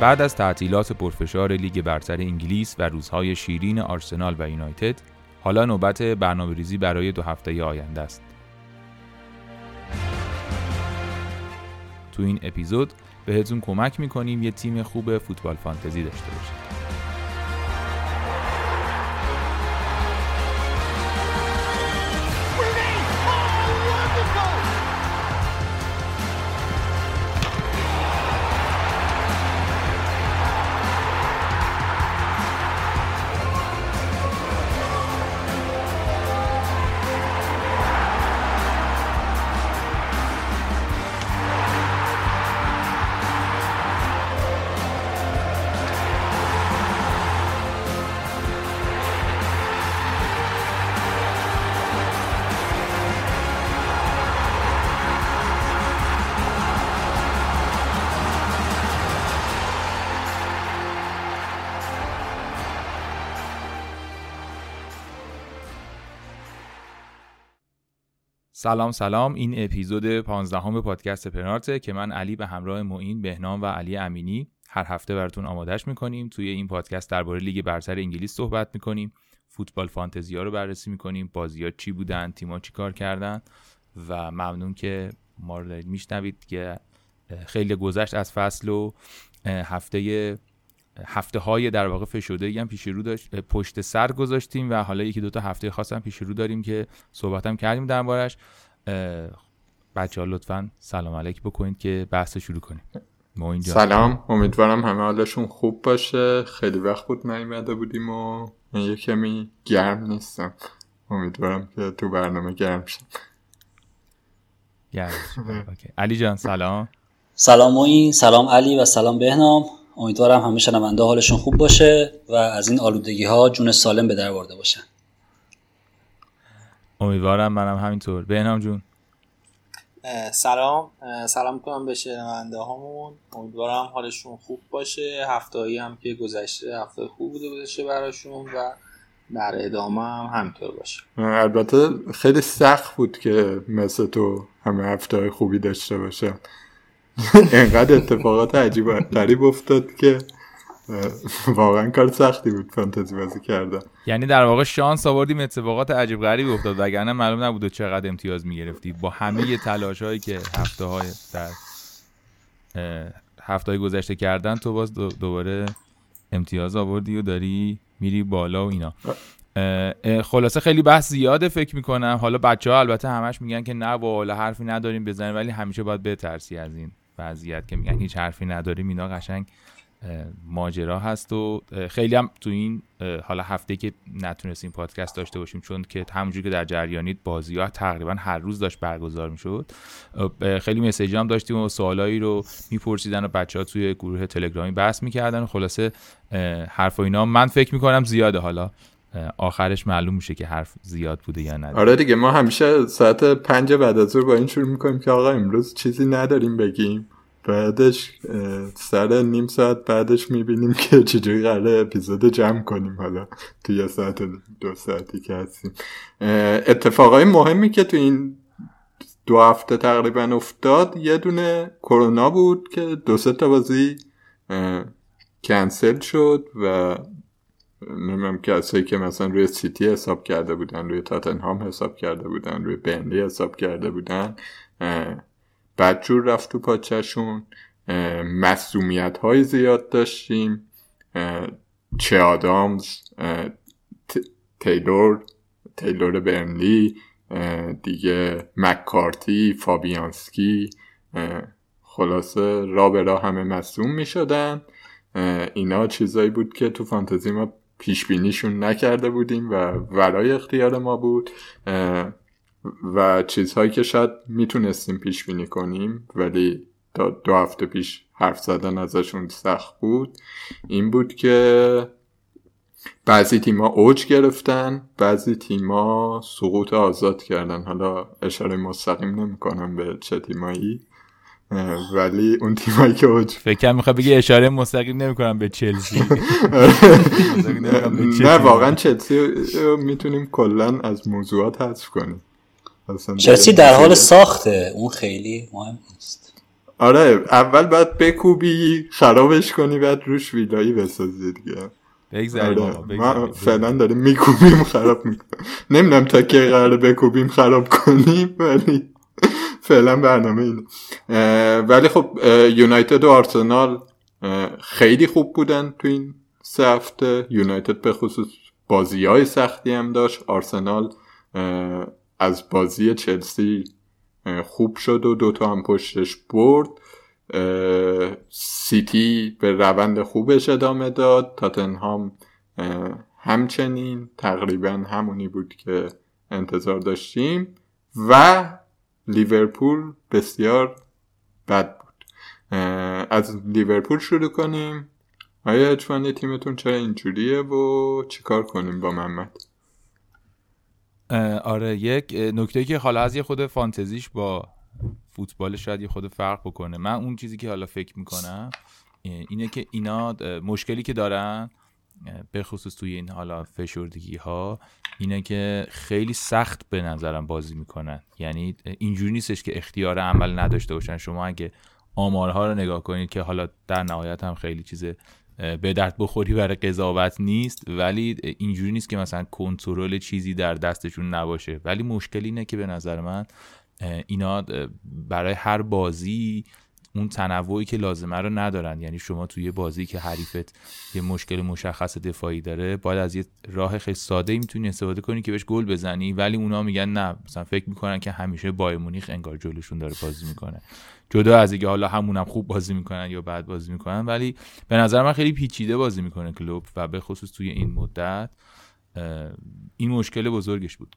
بعد از تعطیلات پرفشار لیگ برتر انگلیس و روزهای شیرین آرسنال و یونایتد حالا نوبت برنامه ریزی برای دو هفته آینده است. تو این اپیزود بهتون کمک می‌کنیم یه تیم خوب فوتبال فانتزی داشته باشید. سلام سلام. این اپیزود 15 همه پادکست پنارته که من علی به همراه معین بهنام و علی امینی هر هفته براتون آمادش می‌کنیم. توی این پادکست درباره لیگ برتر انگلیس صحبت می‌کنیم فوتبال فانتزی ها رو بررسی می‌کنیم بازی ها چی بودن تیما چی کار کردن و ممنون که ما رو دارید میشنوید که خیلی گذشت از فصل و هفته هفته های در واقع فشرده هم پیش رو داشت پشت سر گذاشتیم و حالا یکی دو تا هفته خاص هم پیش رو داریم که صحبت هم کردیم دربارش بچه ها لطفا سلام علیک بکنید که بحث شروع کنیم. سلام. امیدوارم همه حالشون خوب باشه. خیلی وقت بود نیومده بودیم و من یه کمی گرم نیستم. امیدوارم که تو برنامه گرم شد. علی جان سلام. سلام موین سلام علی و سلام بهنام. امیدوارم همه شنونده حالشون خوب باشه و از این آلودگی ها جون سالم به در برده باشن. امیدوارم منم همینطور. بهنام جون. سلام. سلام کنم به شنونده هامون امیدوارم حالشون خوب باشه. هفتهایی هم که گذشته هفته خوب بوده بوده براشون و در ادامه هم همینطور باشه. البته خیلی سخت بود که مثل تو همه هفته خوبی داشته باشه انقدر اتفاقات عجیب غریب افتاد که واقعا کار سختی بود فانتزی بازی کردن. یعنی در واقع شانس آوردیم اتفاقات عجیب غریبی افتاد. وگرنه معلوم نبود چقدر امتیاز می‌گرفتی. با همه تلاش هایی که هفته های در هفته گذشته کردن تو باز دوباره امتیاز آوردی و داری میری بالا و اینا. خلاصه خیلی بحث زیاده فکر می‌کنم. حالا بچه ها البته همش میگن که نه و حرفی نداریم بزنیم ولی همیشه باید بترسی از این. وضعیت که میگن هیچ حرفی نداریم اینا قشنگ ماجرا هست و خیلی هم تو این حالا هفته که نتونستیم پادکست داشته باشیم چون که همونجور که در جریانیت بازی ها تقریبا هر روز داشت برگزار می‌شد. خیلی مسیج هم داشتیم و سوالایی رو میپرسیدن و بچه ها توی گروه تلگرامی بحث می‌کردن و خلاصه حرف و اینا. من فکر می‌کنم زیاده حالا. آخرش معلوم میشه که حرف زیاد بوده یا نه آره دیگه ما همیشه ساعت پنج بعد از ظهر با این شروع می‌کنیم که آقا امروز چیزی نداریم بگیم. بعدش سر نیم ساعت بعدش می‌بینیم که چجوری قراره اپیزود جمع کنیم حالا. تو یه ساعت دو ساعتی که هستیم. اتفاقای مهمی که تو این دو هفته تقریبا افتاد یه دونه کرونا بود که دو سه تا بازی کنسل شد و نمیم کسایی که مثلا روی سیتی حساب کرده بودن روی تاتنهام حساب کرده بودن روی بنلی حساب کرده بودن بدجور رفت تو پاچشون مسئومیت های زیاد داشتیم چه آدامز تیلور تیلور برنلی دیگه مکارتی فابیانسکی خلاصه را به همه مصوم می شدن اینا چیزایی بود که تو فانتزی ما پیش بینیشون نکرده بودیم و ورای اختیار ما بود و چیزهایی که شاید می‌تونستیم پیش بینی کنیم ولی تا دو هفته پیش حرف زدن ازشون سخت بود این بود که بعضی تیما اوج گرفتن بعضی تیما سقوط آزاد کردن. حالا اشاره مستقیم نمی‌کنم به چه تیمایی. ولی اون تیمایی که اوج فکر می‌خواد بگی اشاره مستقیم نمی‌کنم به چلسی. نه واقعا چلسی می‌تونیم کلا از موضوعات حذف کنیم. چلسی در حال ساخته. اون خیلی مهم نیست. آره اول باید بکوبی خرابش کنی بعد روش ویلایی بسازی دیگه. آره. ما فعلا داریم میکوبیم خراب می‌کنیم. نمی‌دونم تا که قراره بکوبیم خراب کنیم ولی فعلا برنامه اینه. ولی خب یونایتد و آرسنال خیلی خوب بودن تو این سه هفته. یونایتد به خصوص بازی های سختی هم داشت. آرسنال از بازی چلسی خوب شد و دوتا هم پشتش برد. سیتی به روند خوبش ادامه داد. تاتنهام همچنین. تقریبا همونی بود که انتظار داشتیم. و لیورپول بسیار بد بود. از لیورپول شروع کنیم. آیا اجوانی تیمتون چرا اینجوریه و چیکار کنیم با محمد؟ آره یک نکته که حالا از یه خود فانتزیش با فوتبال شاید یه خود فرق بکنه. من اون چیزی که حالا فکر می‌کنم اینه که اینا مشکلی که دارن به خصوص توی این حالا فشردگی ها اینه که خیلی سخت به نظرم بازی می‌کنن. یعنی اینجوری نیستش که اختیار عمل نداشته باشن. شما اگه آمارها رو نگاه کنید که حالا در نهایت هم خیلی چیز به درد بخوری برای قضاوت نیست ولی اینجوری نیست که مثلا کنترل چیزی در دستشون نباشه. ولی مشکل اینه که به نظر من اینا برای هر بازی اون تنوعی که لازمه رو ندارن. یعنی شما توی بازی که حریفت یه مشکل مشخص دفاعی داره باید از یه راه خیلی ساده می‌تونی استفاده کنی که بهش گل بزنی. ولی اونا میگن نه. مثلا فکر می‌کنن که همیشه بایر مونیخ انگار جلوشون داره بازی می‌کنه. جدا از اینکه حالا همونم خوب بازی می‌کنن یا بد بازی می‌کنن ولی به نظر من خیلی پیچیده بازی می‌کنه کلوب و به خصوص توی این مدت این مشکل بزرگش بود.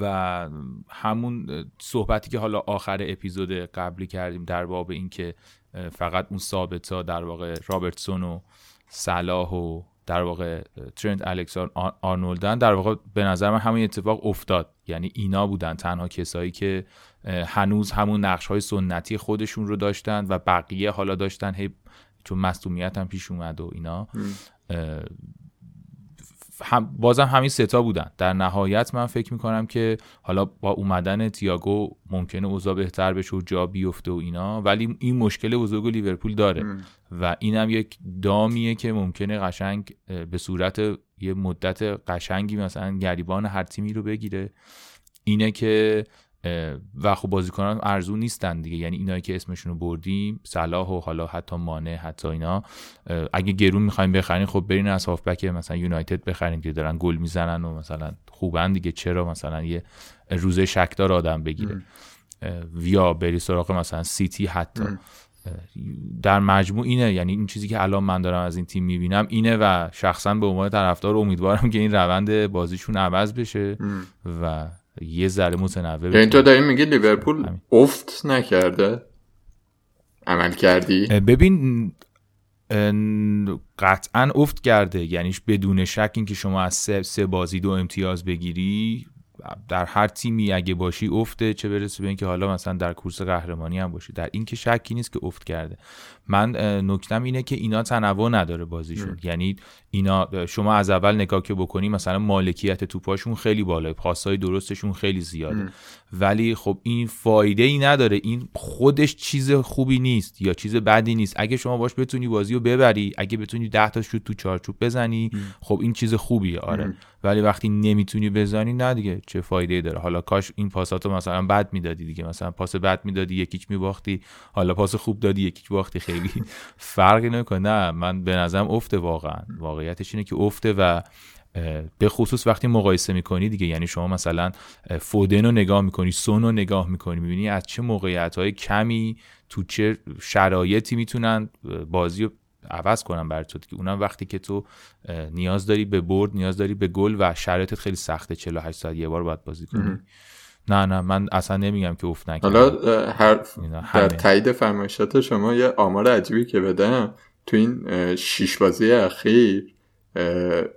و همون صحبتی که حالا آخر اپیزود قبلی کردیم در باب اینکه فقط اون ثابتا در واقع رابرتسون و صلاح و در واقع ترنت الکسان آرنولدن در واقع به نظر من همون اتفاق افتاد. یعنی اینا بودن تنها کسایی که هنوز همون نقش های سنتی خودشون رو داشتن و بقیه حالا داشتن هی چون مصومیت هم پیش اومد و اینا. هم بازم همین ستا بودن. در نهایت من فکر می‌کنم که حالا با اومدن تیاگو ممکنه اوضاع بهتر بشه و جا بیفته و اینا ولی این مشکل بزرگ لیورپول داره. و اینم یک دامیه که ممکنه قشنگ به صورت یه مدت قشنگی مثلا گریبان هر تیمی رو بگیره. اینه که و خب بازیکنان ارزون نیستن دیگه. یعنی اینایی که اسمشون رو بردیم صلاح و حالا حتی مانع حتی اینا اگه گرون می‌خوایم بخرین خب برین از هافبک مثلا یونایتد بخرین که دارن گل می‌زنن و مثلا خوبن دیگه. چرا مثلا یه روزه شکدار آدم بگیره؟ یا بری سراغ مثلا سیتی حتی. در مجموع اینه. یعنی این چیزی که الان من دارم از این تیم می‌بینم اینه و شخصا به عنوان طرفدار امیدوارم که این روند بازیشون عوض بشه و یه ذره متنوع یعنی تو داری میگی لیورپول افت نکرده؟ عمل کردی؟ ببین قطعا افت کرده. یعنی بدون شک اینکه شما از سه, سه بازی دو امتیاز بگیری در هر تیمی اگه باشی افته چه برسه به اینکه حالا مثلا در کورس قهرمانی هم باشی. در این که شکی نیست که افت کرده. من نکتم اینه که اینا تنوع نداره بازیشون. یعنی اینا شما از اول نگاه که بکنی مثلا مالکیت توپاشون خیلی بالاه. پاسای درستشون خیلی زیاده. ولی خب این فایده ای نداره. این خودش چیز خوبی نیست یا چیز بدی نیست. اگه شما باش بتونی بازی رو ببری اگه بتونی 10 تا شوت تو چارچوب بزنی خب این چیز خوبیه. آره. ولی وقتی نمی‌تونی بزنی نه دیگه. چه فایده داره. حالا کاش این پاساتو مثلا بد می‌دادی دیگه. مثلا پاس بد می‌دادی یکیچ میباختی. حالا پاس خوب دادی یکیچ باختی. خیلی فرقی نمی‌کنه. نه من به نظرم افته واقعا. واقعیتش اینه که افته و به خصوص وقتی مقایسه می‌کنی دیگه یعنی شما مثلا فودن رو نگاه می‌کنی سون رو نگاه می‌کنی می‌بینی از چه موقعیت های کمی تو چه شرایطی می‌تونن بازی رو عوض کنن بر تو که اونم وقتی که تو نیاز داری به برد نیاز داری به گل و شرایطت خیلی سخته 48 ساعت یه بار باید بازی کنی. نه نه من اصلا نمیگم که افت نکنم حالا هر در تایید فرمایشات شما یه آمار عجیبی که بدم. تو این شیش بازی اخیر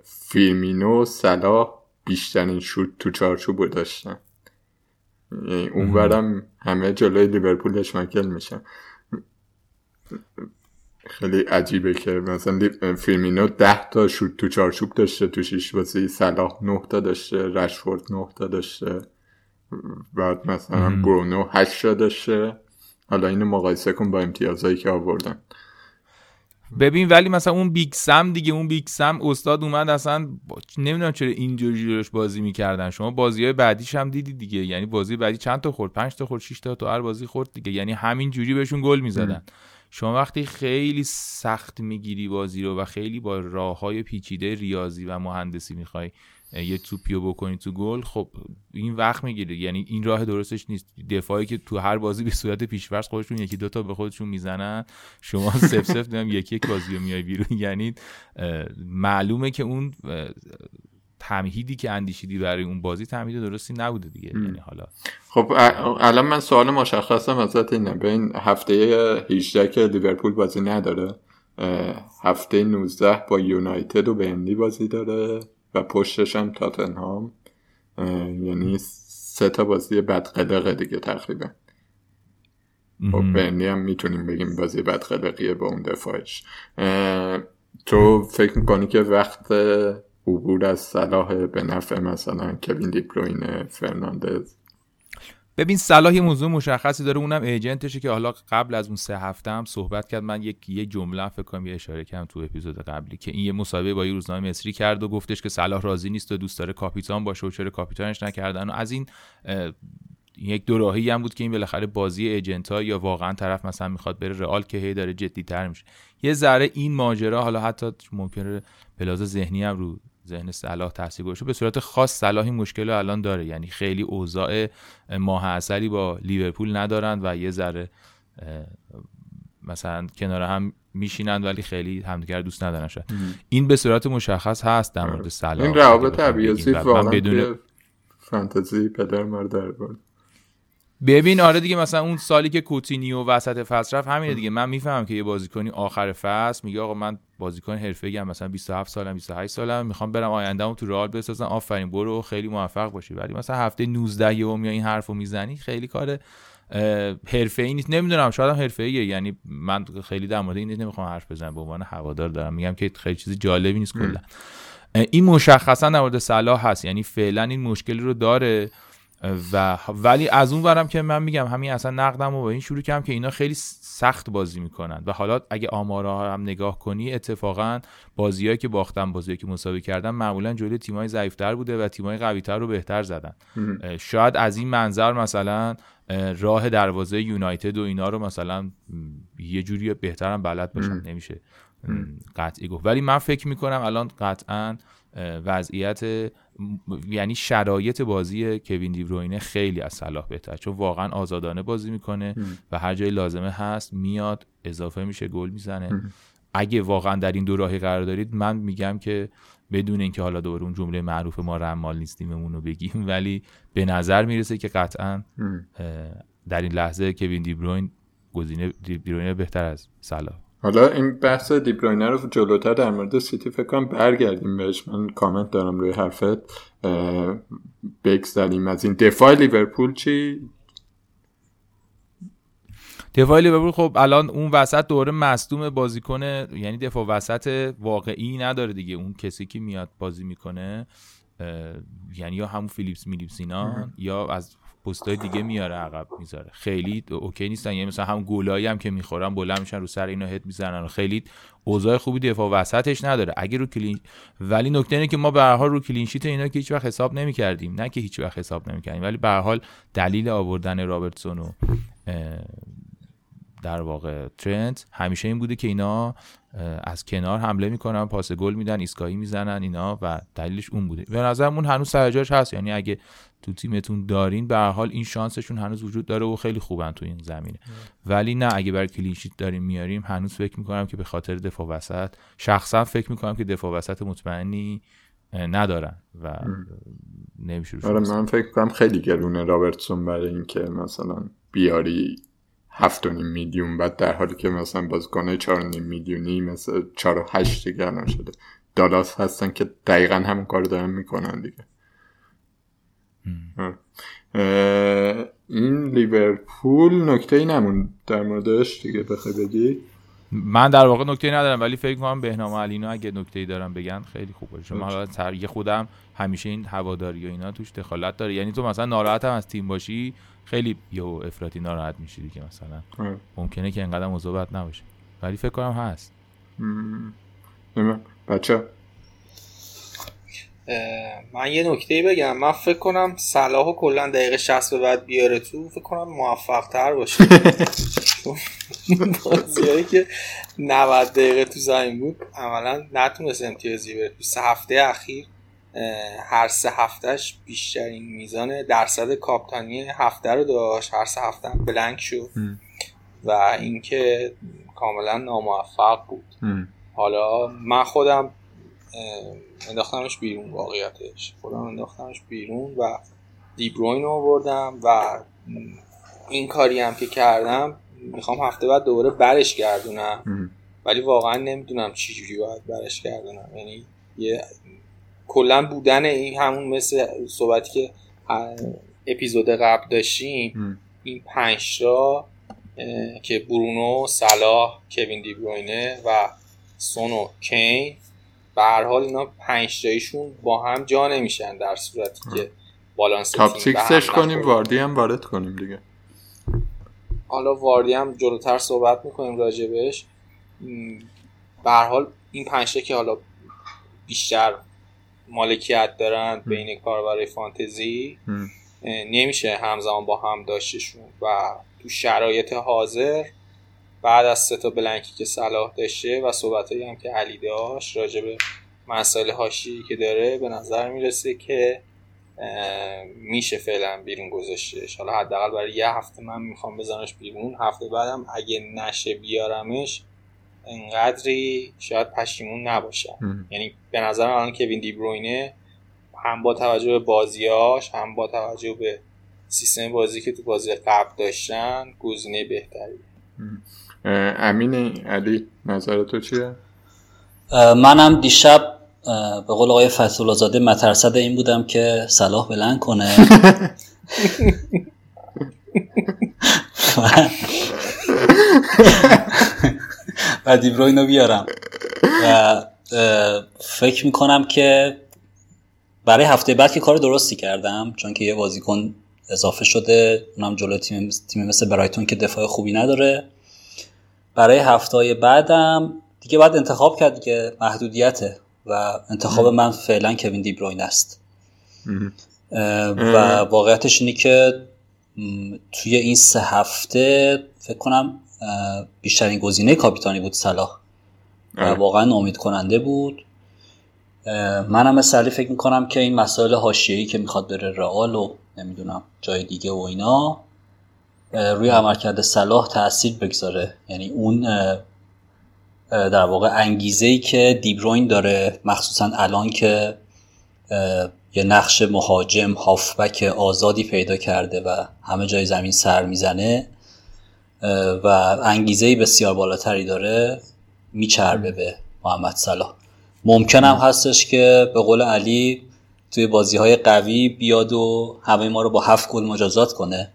فیرمینو صلاح بیشترین شوت تو چارچوب داشتن. یعنی اونورم همه جلوی لیورپول اشمکل میشن. خیلی عجیبه که مثلا فیلمینو ده تا شوت تو چارچوب داشته تو شیش بازی. صلاح نه تا داشته رشفورد نه تا داشته. بعد مثلا برونو هشت تا داشته. حالا اینو مقایسه کن با امتیازهایی که آوردن. ببین ولی مثلا اون بیگ سم دیگه اون بیگ سم استاد اومد اصلا نمی‌دونم چرا اینجوری جلوش بازی می‌کردن. شما بازی های بعدیش هم دیدی دیگه. یعنی بازی بعدی چند تا خورد؟ پنج تا خورد 6 تا تو هر بازی خورد دیگه. یعنی همین جوری بهشون گل می‌زدن. شما وقتی خیلی سخت می‌گیری بازی رو و خیلی با راه های پیچیده ریاضی و مهندسی می‌خوای یه توپیو بکنی تو گل خب این وقت می‌گیره یعنی این راه درستش نیست. دفاعی که تو هر بازی به صورت پیشورز خودشون یکی دوتا به خودشون می‌زنن شما سف سف دارم یکی یک بازی رو میای بیرون. یعنی معلومه که اون تمهیدی که اندیشیدی برای اون بازی تمهید درستی نبوده دیگه. یعنی حالا خب الان من سوال مشخصم ازت اینه. بین هفته 18 که لیورپول بازی نداره هفته 19 با یونایتد و برنلی بازی داره. و پشتش هم تاتنهام یعنی سه تا بازی بدقلقه دیگه تقریبا. خب برنلی هم می‌تونیم بگیم بازی بدقلقیه با اون دفاعش. تو فکر می‌کنی که وقت عبور از صلاح به نفع مثلا کوین دیبروین و فرناندز ببین صلاح یه موضوع مشخصی داره اونم agent شه که حالا قبل از اون سه هفته هم صحبت کرد. من یک یه جمله فکر کنم اشاره کردم تو اپیزود قبلی که این یه مصاحبه با یه روزنامه مصری کرد و گفتش که صلاح راضی نیست و دوست داره کاپیتان باشه و چرا کاپیتانش نکردن. و از این یک دو راهی هم بود که این بالاخره بازی ایجنت ها یا واقعا طرف مثلا می‌خواد بره رئال که هی داره جدی تر میشه. یه ذره این ماجرا حالا حتی ممکنه پلاز ذهنی هم رو ذهن صلاح تاثیر گذاشته به صورت خاص صلاح این مشکل رو الان داره. یعنی خیلی اوضاع ماه اثری با لیورپول ندارند و یه ذره مثلا کنار هم میشینند ولی خیلی همدیگر دوست ندارن شد این به صورت مشخص هست در مورد صلاح. این روابط ابیاسی واقعا بدون فانتزی پدر در ببین آره دیگه مثلا اون سالی که کوتینیو وسط فصل رفت همینه دیگه. من می‌فهمم که یه بازیکنی آخر فصل میگه آقا من بازیکن حرفه‌ای ام مثلا 27 سالم 28 سالم می‌خوام برم آیندهمو تو رئال بسازم. آفرین برو خیلی موفق باشی. ولی مثلا هفته 19 یهو یا این حرفو می‌زنی خیلی کار حرفه‌ای نیست. نمی‌دونم شاید هم حرفه‌ایه. یعنی من خیلی در مورد این نمی‌خوام حرف بزنم به عنوان هوادار دارم. میگم که خیلی چیز جالبی نیست کلا. این مشخصا در مورد صلاح هست. یعنی فعلا این مشکلی رو داره. و ولی از اون ورم که من میگم همین اصلا نقدم و با این شروع کردم که اینا خیلی سخت بازی می‌کنن. و حالا اگه آمارها هم نگاه کنی اتفاقا بازیهایی که باختن بازیهایی که مساوی کردن معمولا جلوی تیمای ضعیفتر بوده و تیمای قویتر رو بهتر زدن. شاید از این منظر مثلا راه دروازه یونایتد و اینا رو مثلا یه جوری بهترم بلد باشن نمیشه. قطعی گفت. ولی من فکر می‌کنم الان قطعا وضعیت یعنی شرایط بازی کوین دیبروینه خیلی از صلاح بهتر چون واقعا آزادانه بازی می‌کنه و هر جای لازمه هست میاد اضافه میشه گل می‌زنه. اگه واقعا در این دو راهی قرار دارید من میگم که بدون اینکه حالا دوباره اون جمله معروف ما رمال نیستیم رو بگیم ولی به نظر می‌رسه که قطعا در این لحظه کوین دیبروین گزینه دیبروینه بهتر از صلاح. حالا این بحث دیبروینه رو جلوتر در مورد سیتی فکر کنم برگردیم بهش. من کامنت دارم روی حرفت. بگذاریم از این. دفاع لیورپول چی؟ دفاع لیورپول خب الان اون وسط دوره مصدوم بازیکن یعنی دفاع وسط واقعی نداره دیگه. اون کسی که میاد بازی می‌کنه یعنی یا همون فیلیپس میلیپسینان یا از پستای دیگه میاره عقب می‌ذاره. خیلی okay نیستن. یعنی مثلا هم گلایی هم که می‌خورن بلند میشن رو سر اینا head می‌زنن خیلی اوضاع خوبی دفاع وسطش نداره. اگه رو clean ولی نکته اینه که ما به هر رو clean sheet اینا که هیچ وقت حساب نمی‌کردیم. نه که هیچ وقت حساب نمی‌کردیم ولی به حال دلیل آوردن رابرتسون و در واقع ترنت. همیشه این بوده که اینا از کنار حمله می‌کنن پاس گل میدن ایستگاهی می‌زنن اینا و دلیلش اون بوده. به نظرمون هنوز سرجاش هست. یعنی اگه تو تیمتون دارین به هر حال این شانسشون هنوز وجود داره و خیلی خوبن تو این زمینه. ولی نه اگه برای کلینشیت داریم میاریم هنوز فکر می‌کنم که به خاطر دفاع وسط شخصا فکر می‌کنم که دفاع وسط مطمئنی ندارن و نمیشه آره من فکر کنم خیلی گرونه رابرتسون برای اینکه مثلا بیاری هفت و نیم میلیون بعد در حالی که مثلا بازیکن چهار نیم میلیونی مثل چهار و هشت دیگه شده. دالاس هستن که دقیقا همون کار دارن می‌کنن دیگه. این لیورپول نکته ای نمون در موردش دیگه بخوای بگی من در واقع نکته ندارم ولی فکر کنم بهنام علینا اگه نکته دارم بگن خیلی خوب باشه. چون ترگی خودم همیشه این هواداری و اینا توش دخالت داره. یعنی تو مثلا ناراحت هم از تیم باشی خیلی یه افراطی ناراحت میشی که مثلا. ممکنه که انقدر مذابت نباشه. ولی فکر کنم هست. بچه؟ من یه نکته بگم. من فکر کنم صلاح کلا دقیقه 60 به بعد بیاره تو فکر کنم موفق تر باشه. بازیایی که 90 دقیقه تو زمین بود عملا نتونست امتیازی بره تو سه هفته اخیر هر سه هفتهش بیشترین میزان درصد کاپتانی هفته رو داشت. هر سه هفته بلنک شد. و اینکه کاملا ناموفق بود. حالا من خودم انداختمش بیرون واقعیتش. خودم انداختمش بیرون و دیبروین رو بردم و این کاری هم که کردم می‌خوام هفته بعد دوباره برش گردونم. ولی واقعا نمی‌دونم چی جوری باید برش گردونم. یعنی یه کلا بودن این همون مثل صحبتی که اپیزود قبل داشتیم این پنج تا که برونو، صلاح، کوین دیبروینه و سون و کین به هر حال اینا پنج تایشون با هم جا نمیشن در صورتی که balance top six ش کنیم واردی هم وارد کنیم دیگه. حالا واردی هم جلوتر صحبت می‌کنیم راجبش به هر حال این پنج که حالا بیشتر مالکیت دارن بین برای فانتزی. نمیشه همزمان با هم داشتشون. و تو شرایط حاضر بعد از سه تا بلنکی که صلاح داشته و صحبتایی هم که علی داشت راجع به مسائل هاشی که داره به نظر می‌رسه که میشه فعلا بیرون گذاشتش. حالا حداقل برای یه هفته من می‌خوام بزنش بیرون هفته بعدم اگه نشه بیارمش انقدری شاید پشیمون نباشم یعنی به نظر من کوین دیبروینه هم با توجه به بازیاش هم با توجه به سیستم بازی که تو بازی قبل داشتن گزینه بهتری. امین علی نظر تو چیه؟ منم دیشب به قول آقای فتولا زاده مترصد این بودم که صلاح بلند کنه. و دیبروینو بیارم. و فکر می‌کنم که برای هفته بعد که کار درستی کردم چون که یه بازیکن اضافه شده اونم جلو تیم, تیم مثل برایتون که دفاع خوبی نداره. برای هفته بعدم دیگه بعد انتخاب کرد که محدودیته و انتخاب من فعلا کوین دیبروین است. و واقعیتش اینه که توی این سه هفته فکر کنم بیشترین گزینه کاپیتانی بود صلاح. و واقعا امید کننده بود منم مثل فکر می‌کنم که این مسائل حاشیه‌ای که می‌خواد بره رئال و نمی‌دونم جای دیگه و اینا روی عملکرد صلاح تاثیر بگذاره. یعنی اون در واقع انگیزه ای که دیبروین داره مخصوصا الان که یه نقش مهاجم هافبک آزادی پیدا کرده و همه جای زمین سر می‌زنه و انگیزه بسیار بالاتری داره میچربه به محمد صلاح. ممکن هم هستش که به قول علی توی بازی های قوی بیاد و همه ما رو با هفت گل مجازات کنه.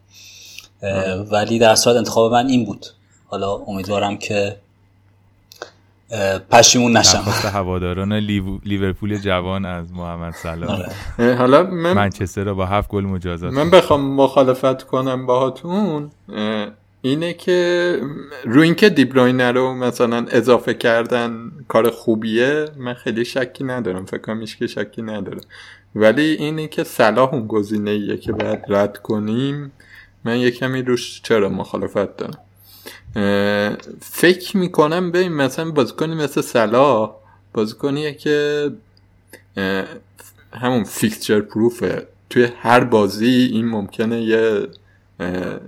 ولی در صورت انتخاب من این بود. حالا امیدوارم که پشیمون نشم. هواداران لیورپول جوان از محمد صلاح. آره. حالا من منچستر رو با هفت گل مجازات من بخوام مخالفت کنم باهاتون. اینه که روی اینکه دیبروینه رو مثلا اضافه کردن کار خوبیه من خیلی شکی ندارم. فکر کنم که شکی نداره. ولی اینه که صلاح اون گزینه ایه که باید رد کنیم. من یه کمی روش چرا مخالفت دارم. فکر می‌کنم به مثلا بازیکنی مثل صلاح بازیکنیه که همون فیکچر پروفه. توی هر بازی این ممکنه یه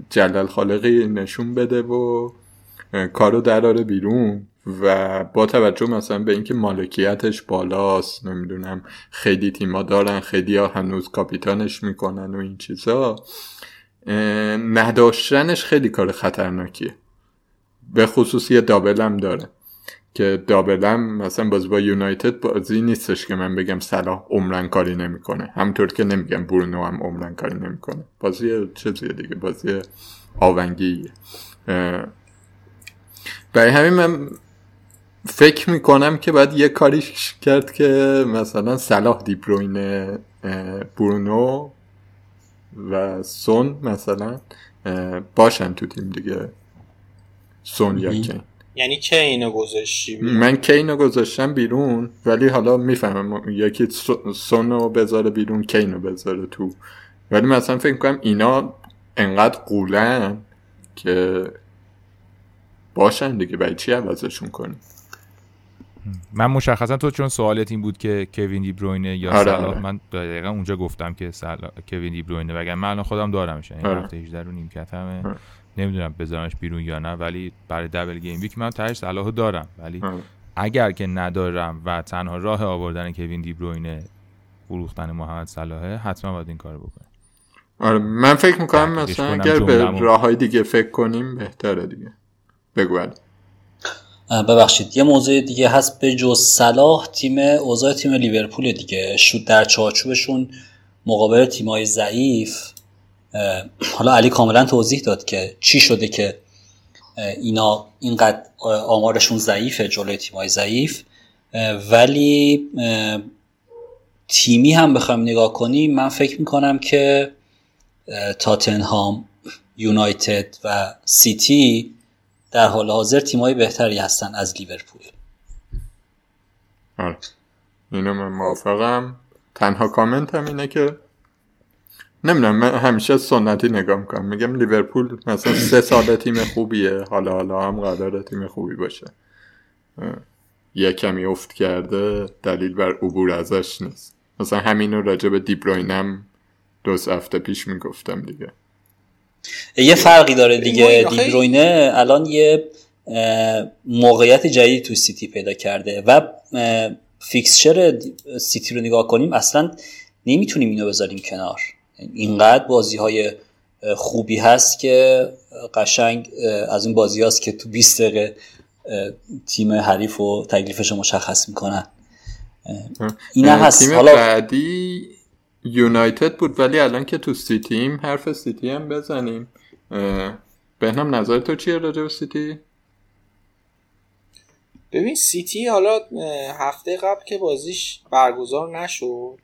جلال خالقی نشون بده و کارو دراره بیرون. و با توجه مثلا به اینکه مالکیتش بالاست نمی‌دونم خیلی تیما دارن خیلی ها هنوز کاپیتانش می‌کنن و این چیزا نداشتنش خیلی کار خطرناکیه. به خصوص یه دابل هم داره. که دابلم مثلا بازی با یونایتد بازی نیستش که من بگم صلاح عمرن کاری نمی‌کنه. همطور که نمیگم برونو هم عمرن کاری نمی‌کنه. بازی چیزیه دیگه بازی آونگیه برای همین من فکر می‌کنم که باید یه کاریش کرد که مثلا صلاح دیبروین برونو و سون مثلا باشن تو تیم دیگه. سون یا یعنی اینو گذاشتی من اینو گذاشتم بیرون ولی حالا می‌فهمم یکی سونو بذاره بیرون کینو بذاره تو ولی مثلا فکر کنم اینا انقدر قولن که باشن دیگه برای چی عوضشون کنی من مشخصا تو چون سوالت این بود که کوین دی بروینه یا آره آره. من دقیقا اونجا گفتم که سلا... کوین دی بروینه وگرنه من الان خودم دارمش یعنی آره. هفته 18 رو نیمکتمه آره. نمی‌دونم بذارمش بیرون یا نه ولی برای دبل گیم ویک من تهش صلاح دارم. ولی. اگر که ندارم و تنها راه آوردن کوین دی بروینه فروختن محمد صلاحه حتما باید این کارو بکنم آره من فکر می‌کنم مثلا اگر به راه های دیگه فکر کنیم بهتره دیگه. بگو ببخشید یه موضوع دیگه هست به جز صلاح تیم اوضاع تیم لیورپول دیگه. شد در چارچوبشون مقابل تیمای ضعیف. حالا علی کاملا توضیح داد که چی شده که اینا اینقدر آمارشون ضعیفه جلوی تیمای ضعیف. ولی تیمی هم بخوایم نگاه کنیم من فکر می‌کنم که تاتنهام یونایتد و سیتی در حال حاضر تیمای بهتری هستن از لیورپول. آره. اینو من موافقم. تنها کامنت هم اینه که نمی‌دونم من همیشه سنتی نگاه می‌کنم. میگم لیورپول مثلا سه سال تیم خوبیه حالا حالا هم قراره تیم خوبی باشه. یه کمی افت کرده دلیل بر عبور ازش نیست. مثلا همین رو راجع به دیبروینم دو هفته پیش می‌گفتم دیگه. یه فرقی داره دیگه دیبروینه الان یه موقعیت جدید تو سیتی پیدا کرده و fixture سیتی رو نگاه کنیم اصلا نمی‌تونیم اینو بذاریم کنار. اینقدر بازی های خوبی هست که قشنگ از این بازی هست که تو 20 دقیقه تیم حریف و تکلیفش رو مشخص می‌کنن. این هست. تیم حالا بعدی یونایتد بود ولی الان که تو سیتیم حرف سیتی هم بزنیم. بهنام نظر تو چیه راجع به سیتی؟ ببین سیتی حالا هفته قبل که بازیش برگزار نشد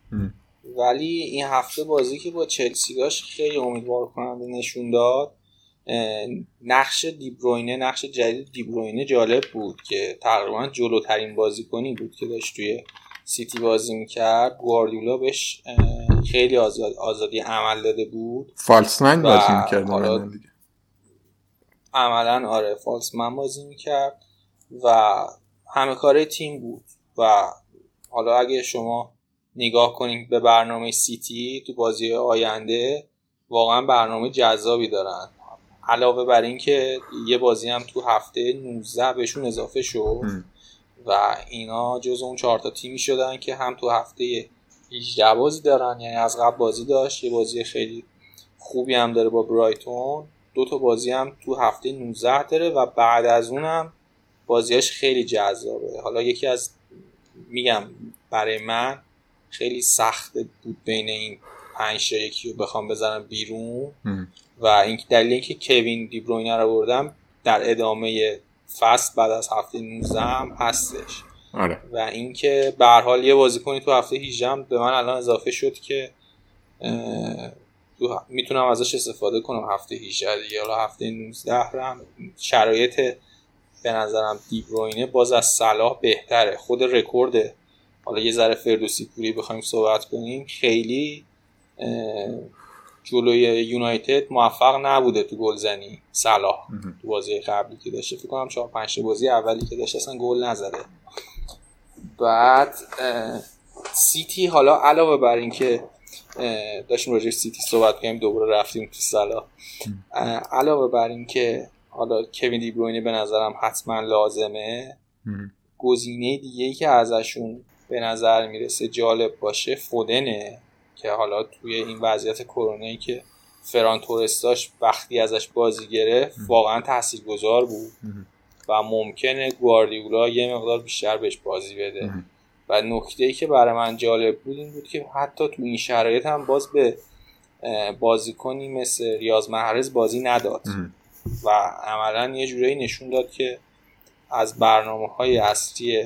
ولی این هفته بازی که با چلسی داشت خیلی امیدوار کننده نشون داد نقش دیبروینه نقش جدید دیبروینه جالب بود که تقریبا جلوترین بازیکنی بود که داشت توی سیتی بازی می‌کرد. گواردیولا بهش خیلی آزاد آزادی عمل داده بود. فالس من بازی می‌کرد عملا آره فالس من بازی می‌کرد و همه کاره تیم بود و حالا اگه شما نگاه کنید به برنامه سیتی تو بازی آینده واقعا برنامه جذابی دارن. علاوه بر اینکه یه بازی هم تو هفته 19 بهشون اضافه شد و اینا جز اون چهار تا تیمی شدن که هم تو هفته 18 بازی دارن یعنی از قبل بازی داشت. یه بازی خیلی خوبی هم داره با برایتون. دو تا بازی هم تو هفته 19 داره و بعد از اونم بازیاش خیلی جذابه. حالا یکی از میگم برای من خیلی سخت بود بین این پنج تا یکی رو بخوام بزنم بیرون. و این دلیل اینکه کوین دیبروینه رو بردم در ادامه فصل بعد از هفته 19 هم هستش. آره. و اینکه به هر حال یه بازیکنی تو هفته 18 به من الان اضافه شد که می‌تونم ازش استفاده کنم هفته 18 دیگه حالا هفته 19 هم شرایط به نظرم دیبروینه باز از صلاح بهتره. خود رکورد حالا یه ذره فردوسی پوری بخوایم صحبت کنیم خیلی جلوی یونایتد موفق نبوده تو گلزنی صلاح. تو بازی قبلی که داشته فکر کنم 4 5 بازی اولی که داشته اصلا گل نزده. بعد سیتی حالا علاوه بر اینکه داشتیم راجع سیتی صحبت کنیم دوباره رفتیم تو صلاح. علاوه بر اینکه حالا کوین دی بروینه به نظرم حتما لازمه. گزینه دیگه ای که ازشون به نظر می‌رسه جالب باشه. فودنه که حالا توی این وضعیت کرونایی که فران تورستاش وقتی ازش بازی گرفت واقعا تاثیرگذار بود. و ممکنه گواردیولا یه مقدار بیشتر بهش بازی بده. و نکته ای که برای من جالب بود این بود که حتی تو این شرایط هم باز به بازیکنی مثل ریاض محرز بازی نداد. و عملا یه جورایی نشون داد که از برنامه های اصلی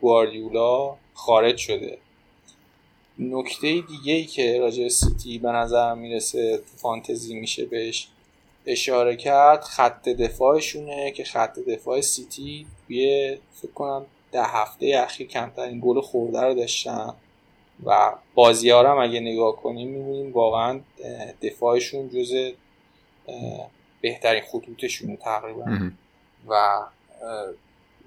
گواردیولا خارج شده. نکته دیگه ای که راجع سیتی به نظر می‌رسه فانتزی میشه بهش اشاره کرد خط دفاعشونه که خط دفاع سیتی توی فکر کنم ده هفته اخیر کمترین گل خورده رو داشتن و بازی ها هم اگه نگاه کنیم می‌بینیم واقعا دفاعشون جز بهترین خطوطشون تقریبا. و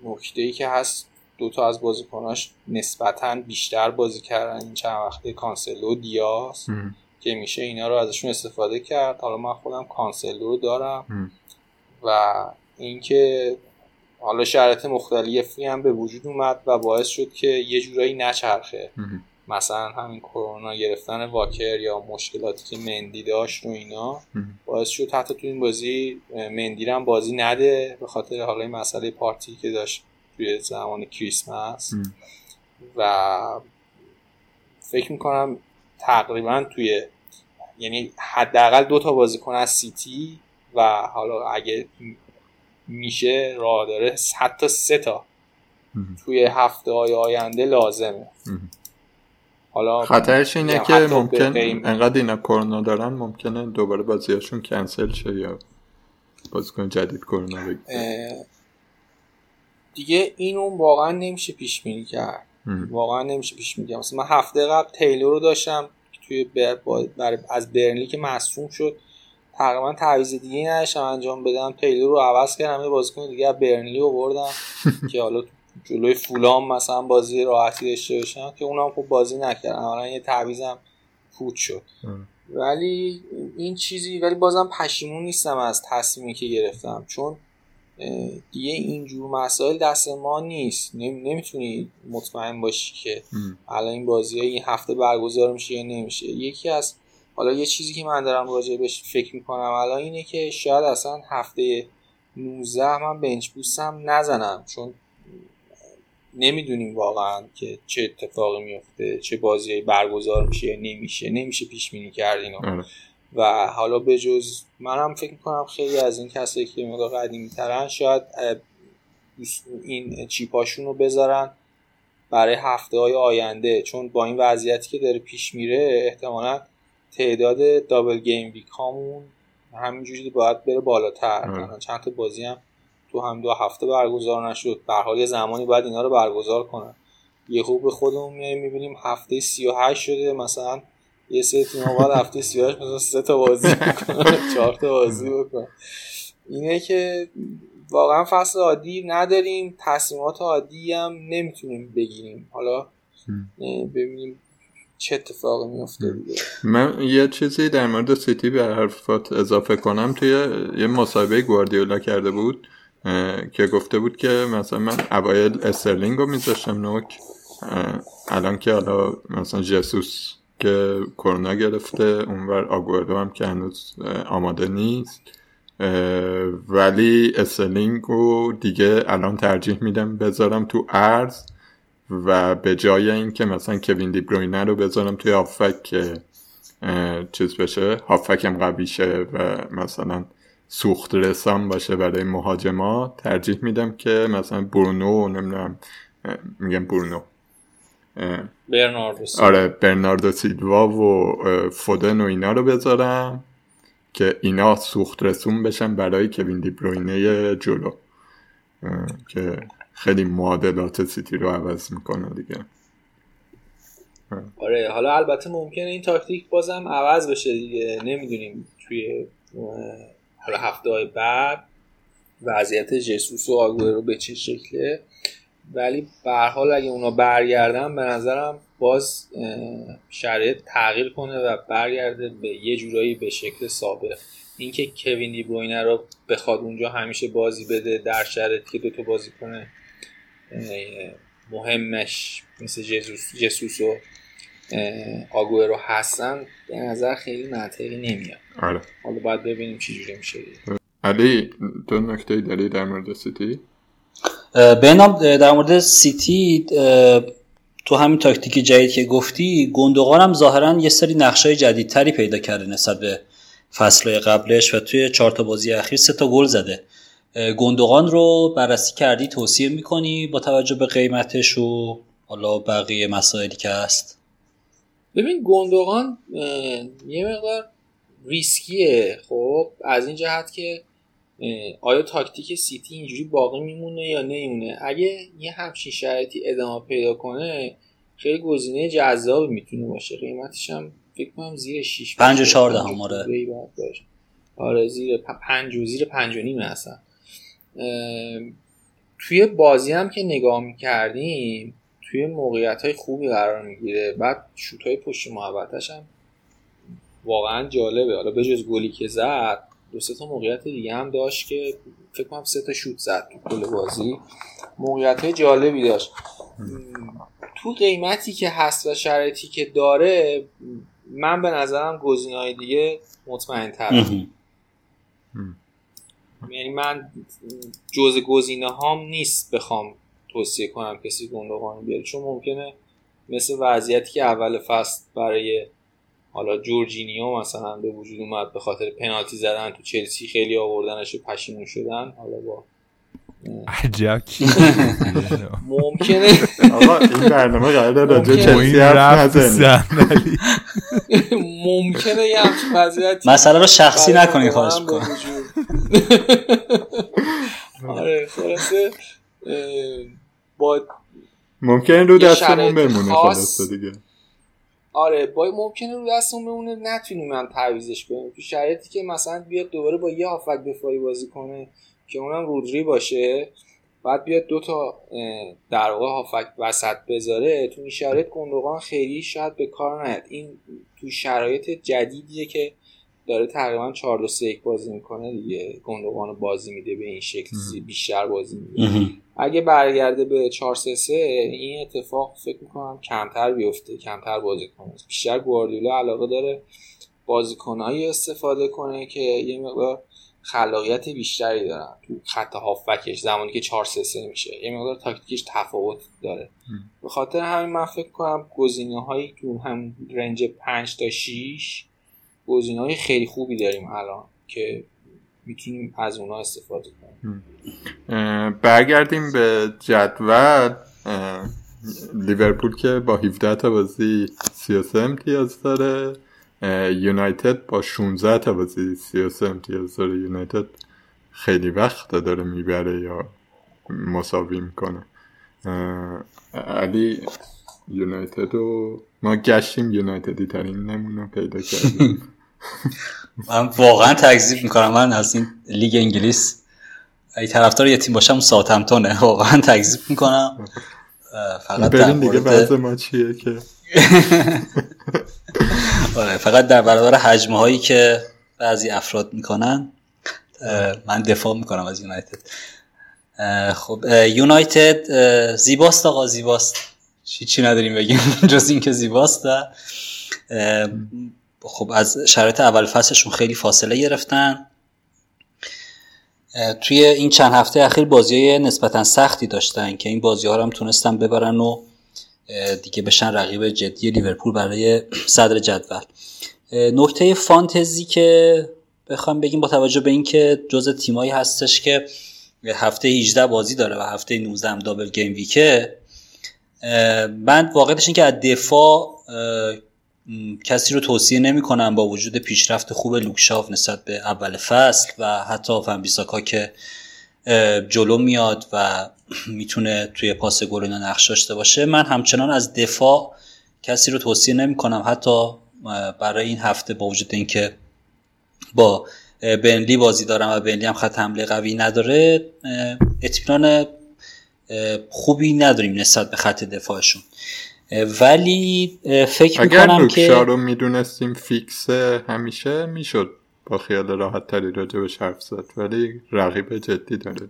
نکته ای که هست دوتا از بازیکناش نسبتا بیشتر بازی کردن. این چند وقته کانسلو دیاز که میشه اینا رو ازشون استفاده کرد. حالا من خودم کانسلو رو دارم. و اینکه حالا شرایط مختلفی هم به وجود اومد و باعث شد که یه جورایی نچرخه. مثلا همین کرونا گرفتن واکر یا مشکلاتی که مندی داشت و اینا باعث شد حتی تو این بازی مندی هم بازی نده به خاطر حالا این مسئله پارتی که داشت توی زمان کریسمس. و فکر می‌کنم تقریبا توی یعنی حداقل دو تا بازیکن از سیتی و حالا اگه میشه راه داره حتی سه تا توی هفته های آینده لازمه. حالا خطرش اینه که ممکن انقدر اینا کرونا دارن ممکنه دوباره بازیاشون کنسل شه یا بازیکن جدید کرونا بگیره. دیگه اینو واقعا نمیشه پیش بینی کرد. واقعا نمیشه پیش بینی کرد. من هفته قبل تیلور رو داشتم توی بر... از برنلی که مصوم شد. تقریبا تعویض دیگه نداشتم انجام بدم. تیلور رو عوض کردم یه بازیکن دیگه از برنلی آوردم که حالا جلوی فولام مثلا بازی راحتی داشته باشم که اونم خوب بازی نکردم حالا یه تعویضم فوت شد. ولی این چیزی ولی بازم پشیمون نیستم از تصمیمی که گرفتم. چون دیگه اینجور مسائل دست ما نیست. نمی‌تونی مطمئن باشی که الان این بازی این هفته برگزار میشه یا نمیشه. یکی از حالا یه چیزی که من دارم راجع بهش فکر می‌کنم الان اینه که شاید اصلا هفته 19 من بنچ بوستم نزنم. چون نمی‌دونیم واقعا که چه اتفاقی میفته چه بازی برگزار میشه یا نمیشه نمیشه پیش بینی کرد اینو و حالا به جز منم فکر می‌کنم خیلی از این کسایی که مقدار قدیمی ترن شاید این چیپاشون رو بذارن برای هفته های آینده. چون با این وضعیتی که داره پیش میره احتمالا تعداد دابل گیم ویک هامون همینجوری باید بره بالاتر. چند تا بازی هم تو هم دو هفته برگزار نشد. به حال یه زمانی باید اینا رو برگزار کنن. یه خوب به خودمون میایم می‌بینیم هفته 38 شده. مثلا یه سه تیم باید هفته 38 مثلا سه تا بازی بکنن چهار تا بازی بکنن. اینه که واقعا فصل عادی نداریم. تصمیمات عادی هم نمی‌تونیم بگیریم. حالا ببینیم چه اتفاقی میفته من یه چیزی در مورد سیتی به حرفات اضافه کنم. توی یه مصاحبه گواردیولا کرده بود. که گفته بود که مثلا من اوایل استرلینگ رو میذاشتم نوک. الان که حالا مثلا جسوس که کرونا گرفته اونور آگوردو هم که هنوز آماده نیست. ولی استرلینگ رو دیگه الان ترجیح میدم بذارم تو عرض و به جای اینکه مثلا کوین دی بروینه رو بذارم توی هافک که چیز بشه هافک هم قوی و مثلا سوخت رسان باشه برای مهاجما ترجیح میدم که مثلا برونو نمی‌دونم میگم برونو. برناردو آره برناردو سیلوا و فودن و اینا رو بذارم که اینا سوخت رسون بشن برای کوین دی بروینه جلو. که خیلی معادلات سیتی رو عوض می‌کنه دیگه. آره حالا البته ممکنه این تاکتیک بازم عوض بشه دیگه. نمی‌دونیم توی حالا هفته های بعد وضعیت جسوس و آگوئرو به چه شکله. ولی به حال اگه اونا برگردن به نظرم باز شرایط تغییر کنه و برگرده به یه جورایی به شکل سابق. اینکه کوین دی بروینه رو بخواد اونجا همیشه بازی بده در شرایطی که دوتا بازی کنه مهمش مثل جسوس, جسوس آگوئرو هستن به نظر خیلی منطقی نمیاد. آره. حالا باید ببینیم چی جوری میشه. علی تو نکته داری در مورد سیتی؟ بنام در مورد سیتی تو همین تاکتیک جدید که گفتی گندوقان هم ظاهرا یه سری نقشای جدیدتری پیدا کرده نسبت به فصلهای قبلش و توی چهار تا بازی اخیر سه تا گل زده. گندوغان رو بررسی کردی توصیه می‌کنی با توجه به قیمتش و حالا بقیه مسائلی که هست؟ ببین گندوغان یه مقدار ریسکیه. خب از این جهت که آیا تاکتیک سیتی اینجوری باقی میمونه یا نمیمونه؟ اگه یه همچین شرایطی ادامه پیدا کنه خیلی گزینه جذابی می‌تونه باشه. قیمتش هم فکر کنم زیر 6 5 و 14 هم آره. آره زیر 5 و زیر 5 و نیم اصلا. توی بازی هم که نگاه می‌کردیم توی موقعیت های خوبی قرار می‌گیره. بعد شوت های پشت محبتش هم واقعا جالبه. حالا به جز گلی که زد دو سه تا موقعیت دیگه هم داشت که فکر کنم سه تا شوت زد تو کل بازی. موقعیت های جالبی داشت. تو قیمتی که هست و شرایطی که داره من به نظرم گزینه‌های دیگه مطمئن تر یعنی من جز گزینه هام نیست بخوام توصیه کنم کسی گندوقان بیاره. چون ممکنه مثل وضعیتی که اول فصل برای حالا جورجینیو مثلا به وجود اومد به خاطر پنالتی زدن تو چلسی خیلی آوردنش و پشیمون شدن حالا با عجب. ممکنه آقا این برنامه قرار راجع چلسی حرف ممکنه یه همچین وضعیتی مسئله رو شخصی نکنی خواهش می‌کنم. آره خلاصه با ممکنه رو دستمون بمونه خلاصه دیگه. آره با ممکنه رو دستمون بمونه نتونیم من تعویزش کنیم تو شرایطی که مثلا بیاد دوباره با یه هافک دفاعی بازی کنه که اونم رودری باشه بعد بیاد دو تا در واقع هافک وسط بذاره تو این شرایط گندوقان خیلی شاید به کار نیاد. این تو شرایط جدیدیه که داره تقریبا 4 2 3 بازی می‌کنه دیگه. گندوقان بازی میده به این شکل بیشتر بازی میده. اگه برگرده به 4 3 3 این اتفاق فکر می‌کنم کمتر بیفته کمتر بازی کنه. بیشتر گواردیولا علاقه داره بازیکنایی استفاده کنه که یه مقدار خلاقیت بیشتری دارن. تو خط هافبکش زمانی که 4 3 3 میشه یه مقدار تاکتیکش تفاوت داره. به خاطر همین من فکر کنم گزینه هایی تو هم رنج 5 تا 6 گزینه های خیلی خوبی داریم الان که می‌تونیم از اونا استفاده کنیم. برگردیم به جدول. لیورپول که با 17 تا بازی 33 امتیاز داره. یونایتد با 16 تا بازی 33 امتیاز داره. یونایتد خیلی وقت داره می‌بره یا مساوی می‌کنه. علی یونایتد رو ما گشتیم یونایتدی ترین نمونه پیدا کردیم. من واقعا تکذیب می‌کنم. من از این لیگ انگلیس ای طرفدار یه تیم باشم ساوثهمپتونه. واقعا تکذیب می‌کنم. فقط در دیگه ما چیه که؟ آره فقط در برابر حجمه هایی که بعضی افراد می‌کنن من دفاع می‌کنم از یونایتد. خب یونایتد زیباست آقا زیباست. چی چی نداریم بگیم. جز اینکه زیباست خب از شرایط اول فصلشون خیلی فاصله گرفتن. توی این چند هفته اخیر بازی نسبتا سختی داشتن که این بازی ها هم تونستن ببرن و دیگه بشن رقیب جدی لیورپول برای صدر جدول. نکته فانتزی که بخوام بگیم با توجه به اینکه جز تیمایی هستش که هفته 18 بازی داره و هفته 19 هم double game week ه من واقعیتش این که از دفاع کسی رو توصیه نمی کنم با وجود پیشرفت خوب لوکشاف نسبت به اول فصل و حتی فنبیساکا که جلو میاد و می‌تونه توی پاس گل اینا نقش داشته باشه. من همچنان از دفاع کسی رو توصیه نمی کنم. حتی برای این هفته با وجود اینکه با بنلی بازی دارم و بنلی هم خط حمله قوی نداره اطمینان خوبی نداریم نسبت به خط دفاعشون. ولی فکر می‌کنم که اگر رو می‌دونستیم فیکس همیشه می‌شد با خیال راحت تری راجع به حرف زد ولی رقیب جدی داره.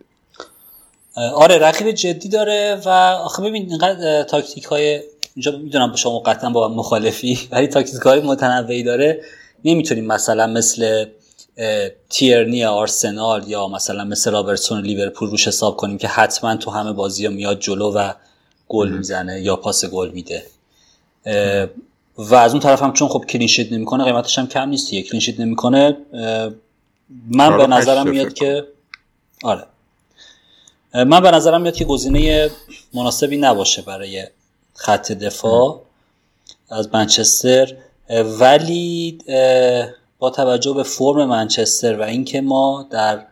آره رقیب جدی داره و آخه ببین اینقدر تاکتیک های اینجا می‌دونم با شما قطعا با مخالفی ولی تاکتیک های متنوعی داره. نمی‌تونیم مثلا مثل تیرنی آرسنال یا مثلا مثل رابرتسون لیورپول روش حساب کنیم که حتما تو همه بازی ها میاد جلو و گل می‌زنه یا پاس گل میده. و از اون طرف هم چون خب کلینشیت نمی‌کنه قیمتش هم کم نیست یک کلینشیت نمی‌کنه من به نظرم میاد که آره. من به نظرم میاد که گزینه مناسبی نباشه برای خط دفاع از منچستر. ولی با توجه به فرم منچستر و اینکه ما در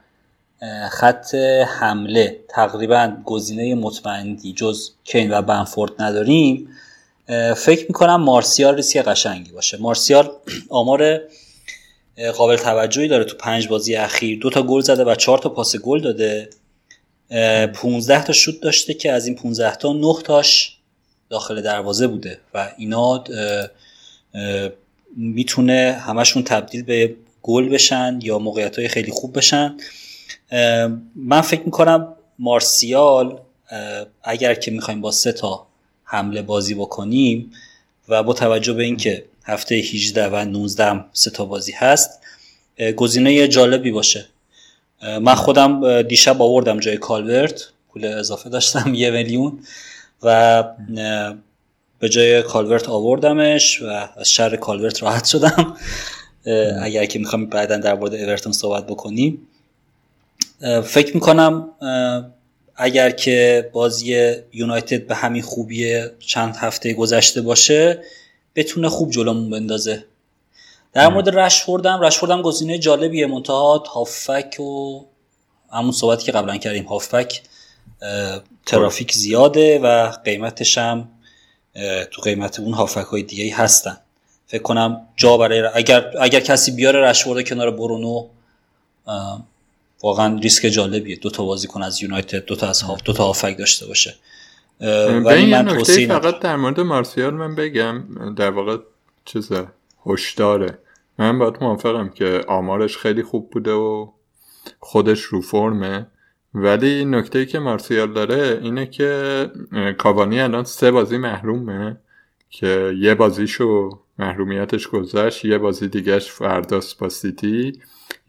خط حمله تقریبا گزینه مطمئنی جز کین و بنفورد نداریم. فکر می‌کنم مارسیال ریسک قشنگی باشه. مارسیال آمار قابل توجهی داره تو پنج بازی اخیر. دو تا گل زده و چهار تا پاس گل داده. 15 تا شوت داشته که از این 15 تا 9 تاش داخل دروازه بوده و اینا می‌تونه همشون تبدیل به گل بشن یا موقعیت های خیلی خوب بشن. من فکر می‌کنم مارسیال اگر که می‌خوایم با سه تا حمله بازی بکنیم و با توجه به اینکه هفته 18 و 19 سه تا بازی هست گزینه جالبی باشه. من خودم دیشب آوردم جای کالورت پول اضافه داشتم یه میلیون و به جای کالورت آوردمش و از شر کالورت راحت شدم. اگر که می‌خوام بعدا در مورد اورتون صحبت بکنیم. فکر می‌کنم اگر که بازی یونایتد به همین خوبی چند هفته گذشته باشه بتونه خوب جلومون بندازه. در مورد رشفوردم رشفوردم گزینه جالبیه. منتها هافک و همون صحبتی که قبلا کردیم هافک ترافیک زیاده و قیمتش هم تو قیمت اون هافک های دیگه هستن. فکر کنم جا برای اگر اگر کسی بیاره رشورد کنار برونو واقعا ریسک جالبیه. دو تا بازیکن از یونایتد دو تا از هاف دو تا هافک داشته باشه. ولی من توصیه فقط در مورد مارسیال من بگم در واقع چیزه هشداره. من باید موافقم که آمارش خیلی خوب بوده و خودش رو فرمه. ولی نکته که مارسیال داره اینه که کاوانی الان سه بازی محرومه که یه بازیشو محرومیتش گذشت یه بازی دیگهش فرداست با سیتی.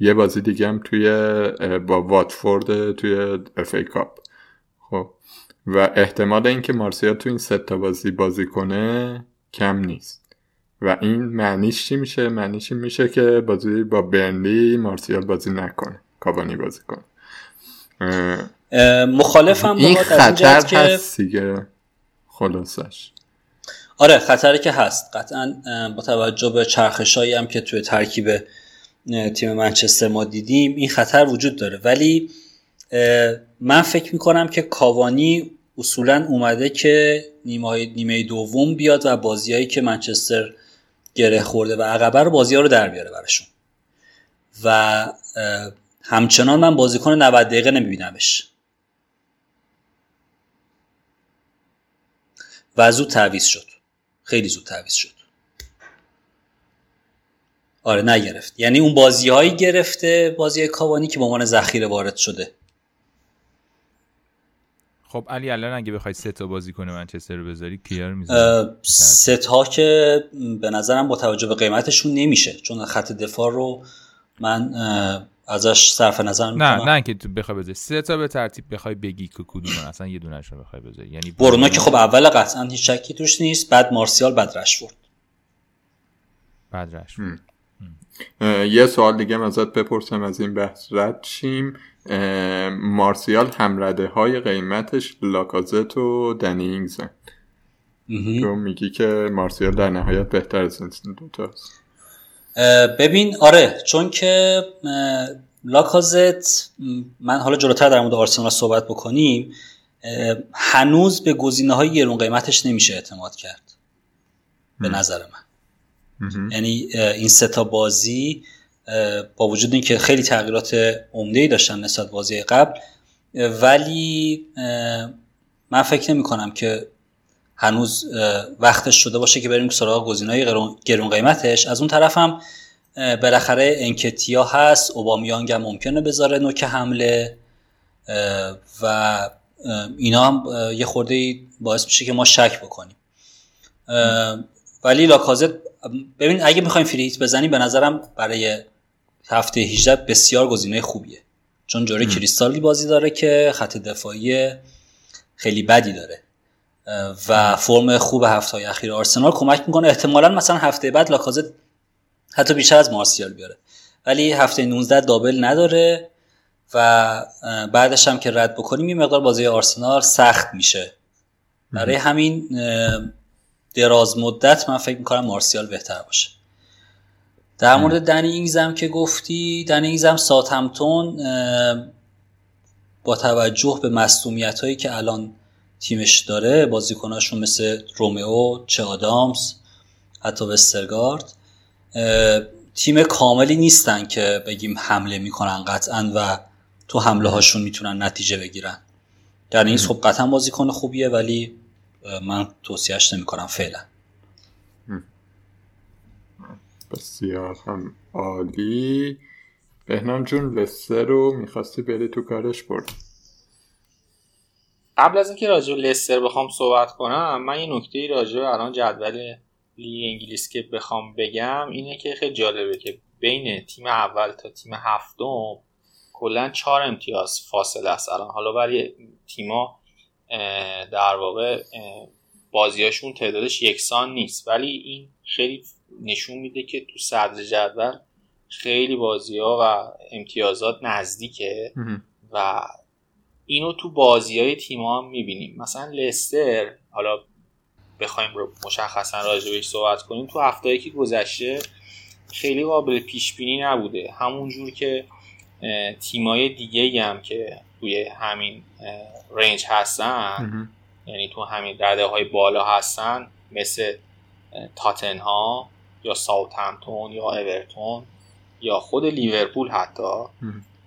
یه بازی دیگه هم توی با واتفورد توی اف ای کاپ. خب. و احتمال اینکه مارسیال تو این سه تا بازی بازی کنه کم نیست. و این معنیش چی میشه؟ معنیش میشه که بازی با برنلی مارسیال بازی نکنه. کاوانی بازی کنه. مخالفم این خطر هست دیگه. خلاصش. آره خطری که هست. قطعا با توجه به چرخشایی هم که توی ترکیب تیم منچستر ما دیدیم این خطر وجود داره. ولی من فکر می‌کنم که کاوانی اصولا اومده که نیمه, نیمه دوم بیاد و بازیایی که منچستر گره خورده و عقبه رو بازی ها رو در بیاره براشون. و همچنان من بازیکن 90 دقیقه نمیبینمش. و زود تعویز شد. خیلی زود تعویز شد. آره نگرفت. یعنی اون بازی هایی گرفته بازی کاوانی که به عنوان ذخیره وارد شده. خب علی الان اگه بخوای سه تا بازی کنه منچستر رو بذاری کیار می‌ذاری؟ سه تا که به نظرم با توجه به قیمتشون نمیشه چون خط دفاع رو من ازش صرف نظر می‌کنم. نه نه که تو بخوای بذاری. سه تا به ترتیب بخوای بگی که کدوم اصلا یه دونش رو بخوای بذاری. یعنی برونو که خب اول قطعا هیچ شکی توش نیست بعد مارسیال بعد رشفورد. بعد رشفورد. یه سوال دیگه ازت بپرسم از این بحث رد شیم. مارسیال همرده های قیمتش لاکازت و دنینگزن تو میگی که مارسیال در نهایت بهتر از این دوتاست ببین آره چون که لاکازت من حالا جلوتر در مورد آرسنال صحبت بکنیم هنوز به گزینه های گرون قیمتش نمیشه اعتماد کرد. به نظر من. یعنی این سه تا بازی با وجود اینکه خیلی تغییرات عمده داشتن نسبت بازی قبل ولی من فکر نمی کنم که هنوز وقتش شده باشه که بریم سراغ گزینه‌های گرون قیمتش. از اون طرف هم بالاخره انکتیا هست اوبامیانگ هم ممکنه بذاره نوک حمله و اینا هم یه خورده باعث میشه که ما شک بکنیم. ولی لاکازت ببین اگه می‌خوایم فریت بزنیم به نظرم برای هفته 18 بسیار گزینه خوبیه. چون جوره کریستالی بازی داره که خط دفاعی خیلی بدی داره. و فرم خوب هفته های اخیر آرسنال کمک می‌کنه. احتمالا مثلا هفته بعد لاکازت حتی بیشتر از مارسیال بیاره. ولی هفته 19 دابل نداره و بعدش هم که رد بکنیم یه مقدار بازی آرسنال سخت میشه. برای همین دراز مدت من فکر می‌کنم مارسیال بهتر باشه. در مورد دنی اینگزم که گفتی دنی اینگزم سات همتون با توجه به مصومیت هایی که الان تیمش داره بازیکناشون مثل رومئو چه آدامز حتی وسترگارد تیم کاملی نیستن که بگیم حمله می‌کنن قطعا و تو حمله هاشون می‌تونن نتیجه بگیرن. در این خب قطعا بازیکن خوبیه ولی من توصیهش نمی‌کنم فعلا. بسیار هم عالی. بهنام جون لسه رو می‌خواستی بری تو کارش برد قبل از اینکه راجع لستر بخوام صحبت کنم من یه نکته راجع الان جدول لیگ انگلیس که بخوام بگم اینه که خیلی جالبه که بین تیم اول تا تیم هفتم کلا چهار امتیاز فاصله است الان. حالا برای تیما در واقع بازیاشون تعدادش یکسان نیست. ولی این خیلی نشون میده که تو صدر جدول خیلی بازی ها و امتیازات نزدیکه و اینو تو بازی های تیم ها هم می‌بینیم. مثلا لستر حالا بخوایم رو مشخصا راجع بهش صحبت کنیم تو هفته که گذشته خیلی قابل پیش بینی نبوده. همونجور که تیمای دیگه هم که توی همین رنج هستن یعنی تو همین رده های بالا هستن مثل تاتنها یا ساوثهمپتون یا اورتون یا خود لیورپول حتی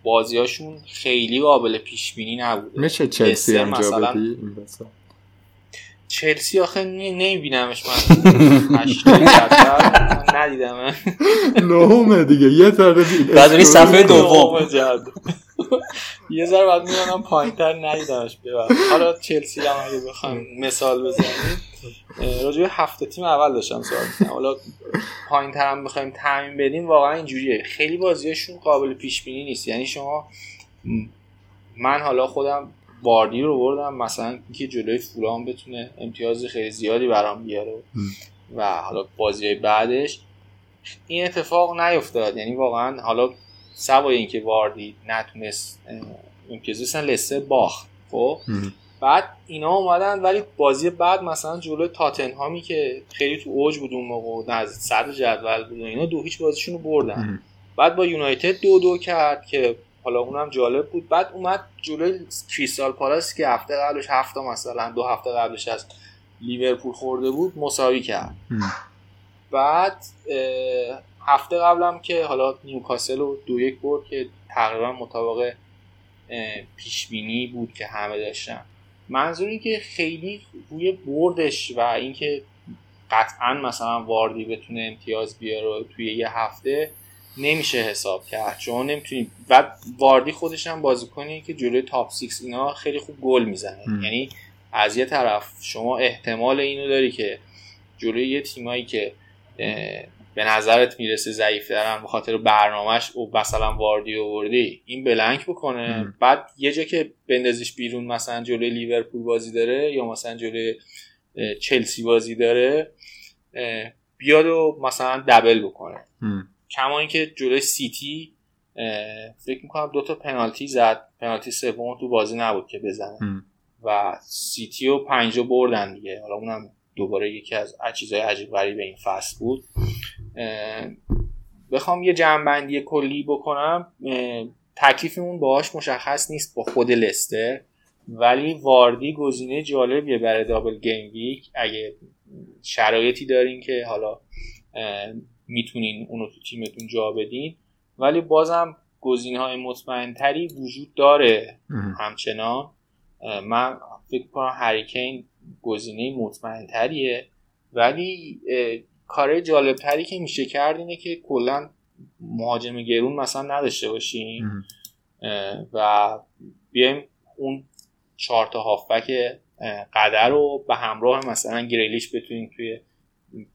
بازیاشون خیلی قابل پیش بینی نبوده میشه چلسی هم بدی؟ چلسی آخه نمیبینمش من. ندیدم نهمه دیگه یه ذره بعد صفحه دوم. یه ذره بعد میانم پایینتر ندیدمش ببر حالا چلسی هم اگه بخوام مثال بزنیم راجع هفته تیم اول داشتم می‌کردم. حالا پایینتر هم بخوایم تعمین بدیم واقعا اینجوریه. خیلی بازیاشون قابل پیش بینی نیست. یعنی شما من حالا خودم واردی رو بردم مثلا که جلوی فولان بتونه امتیاز خیلی زیادی برام بیاره و حالا بازی بعدش این اتفاق نیفتاد. یعنی واقعا حالا سوای اینکه واردی نتونست امتیاز لسه باخت خب؟ بعد اینا اومدن ولی بازی بعد مثلا جلوی تاتنهامی که خیلی تو اوج بود اون موقع از صدر جدول بود اینا دو هیچ بازیشون رو بردن بعد با یونایتد دو دو کرد که حالا اونم جالب بود. بعد اومد جلوی کریستال پالاس که هفته قبلش هفته مثلا دو هفته قبلش از لیورپول خورده بود مساوی کرد. بعد هفته قبلم که حالا نیوکاسل رو دو یک برد که تقریبا مطابق پیش بینی بود که همه داشتن. منظوری که خیلی روی بردش و اینکه قطعا مثلا واردی بتونه امتیاز بیاره توی یه هفته نمیشه حساب کرد. چون نمی‌تونی و واردی خودش هم بازیکنی که جلوی تاپ 6 اینا خیلی خوب گل می‌زنه. یعنی از یه طرف شما احتمال اینو داری که جلوی یه تیمایی که به نظرت می‌رسه ضعیف دارن به خاطر برنامهش و مثلا واردی وردی این بلنک بکنه. بعد یه جا که بندازیش بیرون مثلا جلوی لیورپول بازی داره یا مثلا جلوی چلسی بازی داره بیاد و مثلا دبل بکنه. کما اینکه جلوی سیتی فکر می‌کنم دو تا پنالتی زد. پنالتی سوم تو بازی نبود که بزنه. و سیتی و پنجا بردن دیگه. حالا اونم دوباره یکی از چیزهای عجیب غریب این فصل بود. بخوام یه جمعبندی کلی بکنم. تکلیفمون باهاش مشخص نیست با خود لستر ولی واردی گزینه جالبیه برای دابل گیم ویک اگه شرایطی دارین که حالا می‌تونین اونو تو تیمتون جا بدین. ولی بازم گزینه های مطمئن تری وجود داره همچنان. من فکر کنم هریکین گزینه مطمئن تریه ولی کار جالب تری که میشه کرد اینه که کلا مهاجم گرون مثلا نداشته باشیم. و بیایم اون چهار تا هافبک قدر رو به همراه مثلا گریلیش بتونیم توی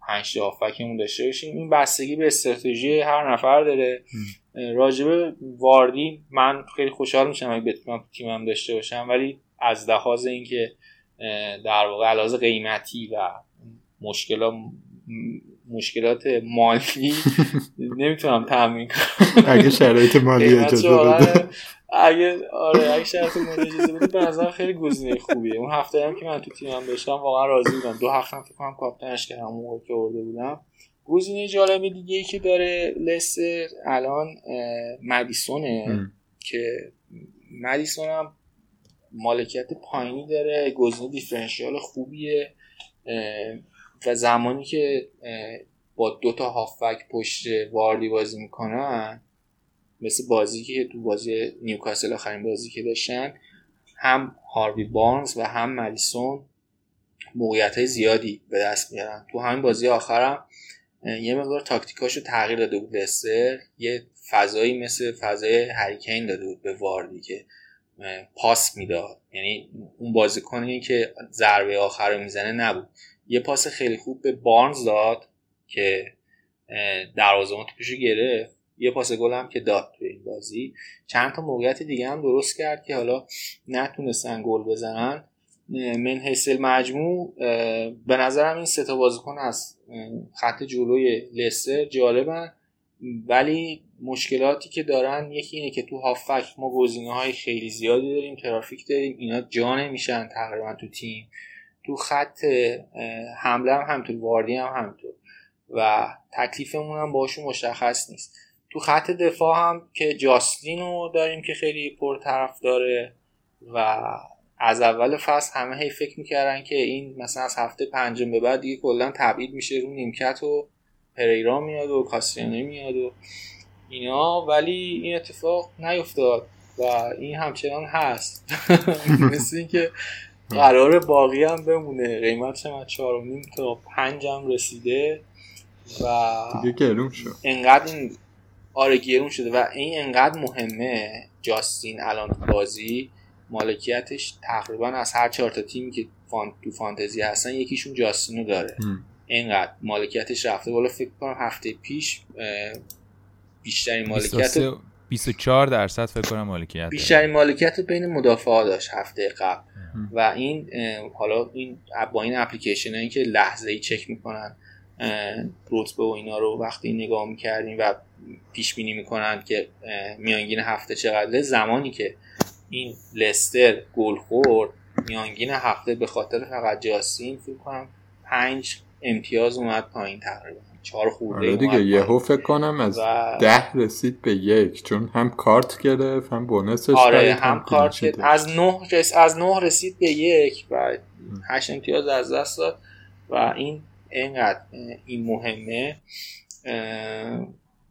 پنج تا هافبکمون داشته باشیم. این بستگی به استراتژی هر نفر داره. راجبه واردی من خیلی خوشحال میشم اگه بتونم تیمم داشته باشم. ولی از لحاظ اینکه در واقع علاوه قیمتی و مشکلات مشکلات مالی نمی‌تونم تامین کنم. اگه شرایط مالی اجازه بده. اگه آره اگه شرط مورد اجازه بدید به نظر خیلی گزینه خوبیه. اون هفته هم که من تو تیمم داشتم واقعا راضی بودم. دو هفته هم فکر کنم کاپیتانش کردم موقع که ارده بودم. گزینه جالب دیگه ای که داره لستر الان مدیسونه. که مدیسون هم مالکیت پایینی داره گزینه دیفرنشیال خوبیه و زمانی که با دو تا هافبک پشت واردی بازی می‌کنن مثل بازی که تو بازی نیوکاسل آخرین بازی که داشتن هم هاروی بارنز و هم ملیسون موقعیت های زیادی به دست میارن. تو همین بازی آخرم یه مقدار تاکتیکاشو تغییر داده بود لستر یه فضایی مثل فضای هریکین داده بود به واردی که پاس می‌داد. یعنی اون بازیکنی که ضربه آخر رو می‌زنه نبود. یه پاس خیلی خوب به بارنز داد که دروازه‌بان توپشو گرفت. یه پاس گل هم که داد توی این بازی. چند تا موقعیت دیگه هم درست کرد که حالا نتونستن گل بزنن. من حیث مجموع به نظرم این سه تا بازیکن از خط جلوی لستر جالبن. ولی مشکلاتی که دارن یکی اینه که تو هافک ما گزینه های خیلی زیادی داریم ترافیک داریم اینا جا نمیشن تقریبا تو تیم. تو خط حمله هم همطور واردی هم همطور و تکلیفمون هم باشون مشخص نیست. تو خط دفاع هم که جاستین رو داریم که خیلی پرطرف داره و از اول فصل همه هی فکر می‌کردن که این مثلا از هفته پنجم به بعد دیگه کلا تبعید میشه رو نیمکت و پریرا میاد و کاستیانه میاد و اینا ولی این اتفاق نیفتاد و این همچنان هست. مثل اینکه قرار باقی هم بمونه. قیمتش هم از چهارمین تا پنجم رسیده و دیگه گرون شد. انقدر این آره گرون شده و این انقدر مهمه جاستین الان بازی. مالکیتش تقریبا از هر چهار تا تیمی که فان... تو فانتزی هستن یکیشون جاستینو داره. اینقدر مالکیتش رفته بالا فکر کنم هفته پیش بیشترین مالکیت 24 درصد فکر کنم مالکیت بیشترین مالکیت بین مدافعا داشت هفته قبل. و این حالا این با این اپلیکیشن هایی که لحظه ای چک می‌کنن رتبه و اینا رو وقتی نگاه می‌کردیم و پیش بینی می‌کنن که میانگین هفته چقدره زمانی که این لستر گل خورد میانگین هفته به خاطر فقط جاسین فکر کنم پنج امتیاز اومد پایین تقریبا. چهار خورده آره دیگه یهو فکر کنم از و... ده رسید به یک چون هم کارت گرفت هم بونسش آره هم, هم کارت گرفت از نه رس... از نه رسید به یک و هشت امتیاز از دست داد. و این اینقدر این مهمه.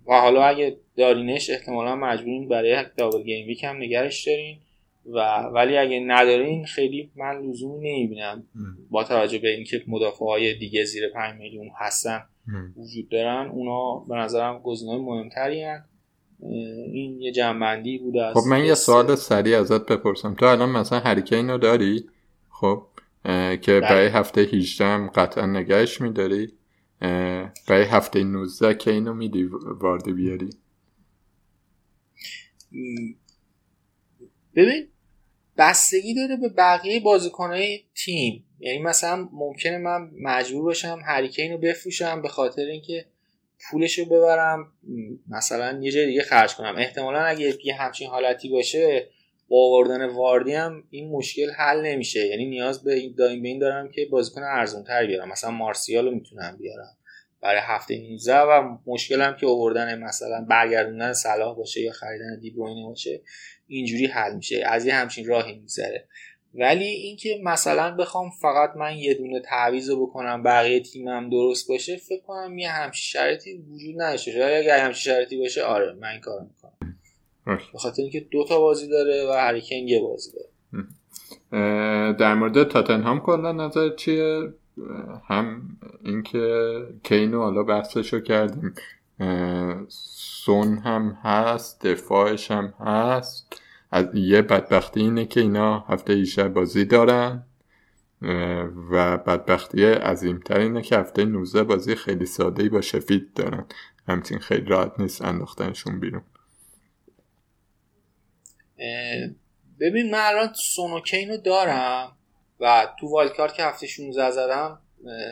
و حالا اگه دارینش احتمالا مجبورین برای دابل گیم ویک هم نگرش دارین و ولی اگه ندارین خیلی من لزومی نمی‌بینم. با توجه به اینکه مدافع های دیگه زیر 5 میلیون هستن وجود دارن اونا به نظرم گزینه‌های مهمتری هن. این یه جنبندی بوده خب من یه سوال سریع ازت بپرسم. تو الان مثلا هریکین رو داری؟ خب که برای هفته 18 هم قطعا نگهش میداری. برای هفته 19 که اینو میدی واردی بیاری؟ ببین بستگی داره به بقیه بازیکنهای تیم. یعنی مثلا ممکنه من مجبور باشم هریکین رو بفروشم به خاطر اینکه پولش رو ببرم. مثلا یه جای دیگه خرج کنم. احتمالا اگه یه همچین حالتی باشه با آوردن واردی هم این مشکل حل نمیشه. یعنی نیاز به این دایم به دارم که بازیکن ارزون تر بیارم. مثلا مارسیال رو می‌تونم بیارم برای هفته 19 و مشکلم که آوردن مثلا برگردوندن صلاح باشه یا خریدن دیبروینه باشه. اینجوری حل میشه از یه همچین راهی می‌ذاره ولی اینکه مثلا بخوام فقط من یه دونه تعویض بکنم بقیه تیمم درست باشه فکر کنم یه همچین شرطی وجود نداشته. شاید اگر همچین شرطی باشه آره من این کار می‌کنم. به خاطر اینکه دو تا بازی داره و هریکین یه بازی داره. در مورد تاتنهام کلا نظر چیه؟ هم اینکه کینو حالا بحثشو کردیم. سون هم هست دفاعش هم هست. از یه بدبختی اینه که اینا هفته ایشه بازی دارن و بدبختی عظیمتر اینه که هفته 19 بازی خیلی ساده با شفید دارن. همچین خیلی راحت نیست انداختنشون بیرون. ببین من الان سونوکین رو دارم و تو والکار که هفته 16 زدم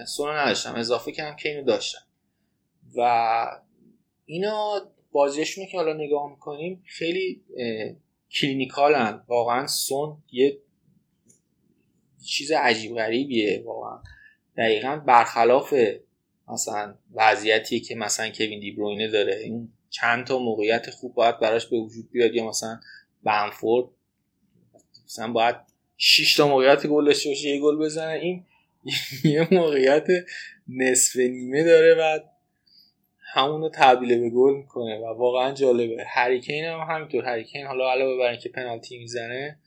سونو نداشتم. اضافه کردم کینو داشتم. و اینا بازیشون که حالا نگاه می‌کنیم خیلی کلینیکالن. واقعا سون یه چیز عجیب غریبیه واقعا. دقیقا برخلاف مثلا وضعیتی که مثلا کوین دیبروینه داره. این چند تا موقعیت خوب باید براش به وجود بیاد یا مثلا بنفورد مثلا باید 6 تا موقعیت گل داشته باشه یه گل بزنه. این یه موقعیت نصف نیمه داره و همونو تبدیل به گل می‌کنه و واقعا جالبه. هریکین هم همینطور. هریکین حالا علاوه بر اینکه پنالتی می‌زنه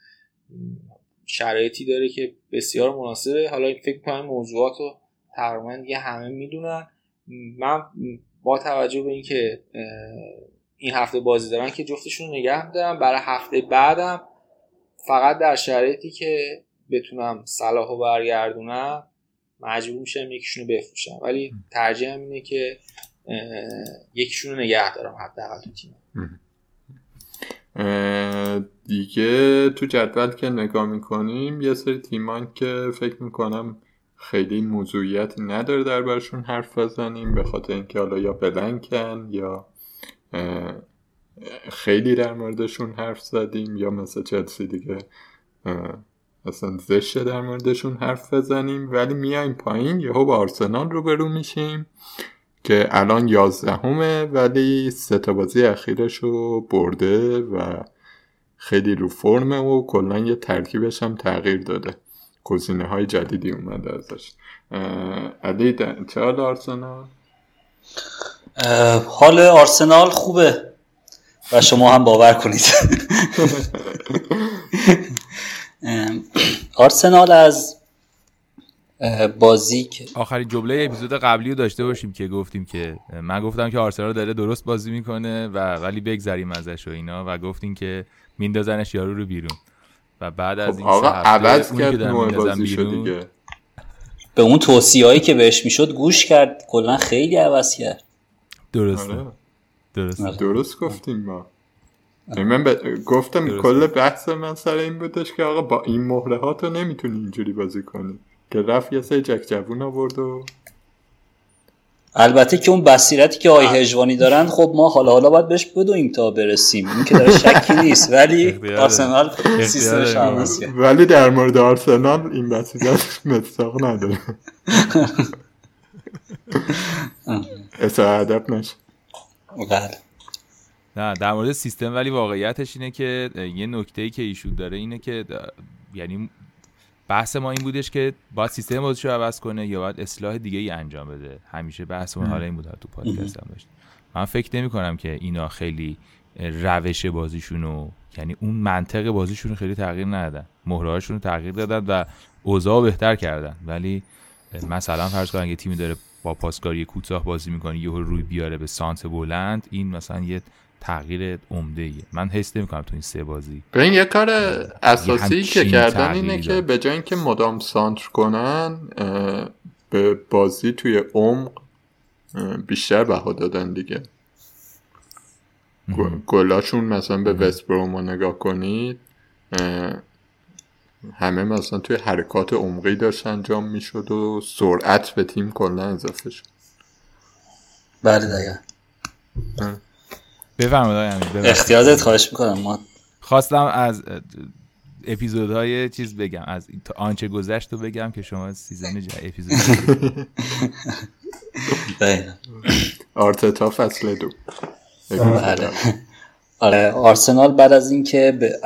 شرایطی داره که بسیار مناسبه. حالا فکر کنم موضوعات رو تقریبا دیگه همه می‌دونن. من با توجه به اینکه این هفته بازی دارن که جفتشون نگه دارم برای هفته بعدم فقط در شرایطی که بتونم صلاح و برگردونم مجبور میشم یکیشونو بفروشم. ولی ترجیحم اینه که یکیشون رو نگه دارم حداقل تو تیم. دیگه تو جدول که نگاه می‌کنیم یه سری تیمان که فکر می‌کنم خیلی موضوعیت نداره در برشون حرف بزنیم به خاطر اینکه حالا یا بلنکن یا خیلی در موردشون حرف زدیم یا مثل چلسی دیگه اصلا زشته در موردشون حرف بزنیم ولی میایم پایین یهو با آرسنال روبرو میشیم. که الان یازدهمه ولی سه تا بازی اخیرش رو برده و خیلی رو فرمه و کلا یه ترکیبش هم تغییر داده. گزینه های جدیدی اومده ازش. علی چه حال آرسنال؟ حال آرسنال خوبه. و شما هم باور کنید. آرسنال از بازی که آخرین جمله اپیزود قبلی رو داشته باشیم که گفتیم که من گفتم که آرسنال داره درست بازی می‌کنه و ولی بگذریم ازش و اینا و گفتیم که میندازنش یارو رو بیرون. و بعد از خب این آقا عوض کرد بازی دیگه. به اون توصیه‌ای که بهش می‌شد گوش کرد. کلا خیلی عوض کرد. درسته. آره. درست درست گفتیم ما. من گفتم کل بحث من سر این بودش که آقا با این مهره ها تو نمی‌تونی اینجوری بازی کنی. که رفت یه سه جک جوون آورد و البته که اون بصیرتی که آی هجوانی دارن خب ما حالا حالا باید بهش بدویم تا برسیم. این که داره شکی نیست ولی آرسنال سیستمش ولی در مورد آرسنال این بصیرت مستاق نداره. اصلا ادب نشه. بله. نه در مورد سیستم ولی واقعیتش اینه که یه نکته ای که ایشون داره اینه که یعنی بحث ما این بودش که باید سیستم بازیشو عوض کنه یا باید اصلاح دیگه ای انجام بده. همیشه بحث ما حالا این بود تو پادکست هم داشت. من فکر نمی کنم که اینا خیلی روش بازیشونو یعنی اون منطق بازیشون خیلی تغییر ندادن. مهرهاشون رو تغییر دادن و اوضاع بهتر کردن. ولی مثلا فرض کن اگه تیمی داره با پاسکاری کوتاه بازی می‌کنه یهو روی بیاره به سانت بلند این مثلا یه تغییر عمده ایه من حس نمی‌کنم تو این سه بازی. این یه کار اساسی که کردن اینه که به جای اینکه مدام سانتر کنن به بازی توی عمق بیشتر بها دادن دیگه. گلاشون مثلا به وست بروم نگاه کنید همه مثلا توی حرکات عمقی داشت انجام می‌شد و سرعت به تیم کلا اضافه شد. بله دقیقا. بفرمایید اختیارت خواهش می‌کنم ما خواستم از اپیزودهای چیز بگم از آنچه گذشت رو بگم که شما سیزن جا اپیزود آرتتا فصل دو. بله. آره آرسنال بعد از اینکه به,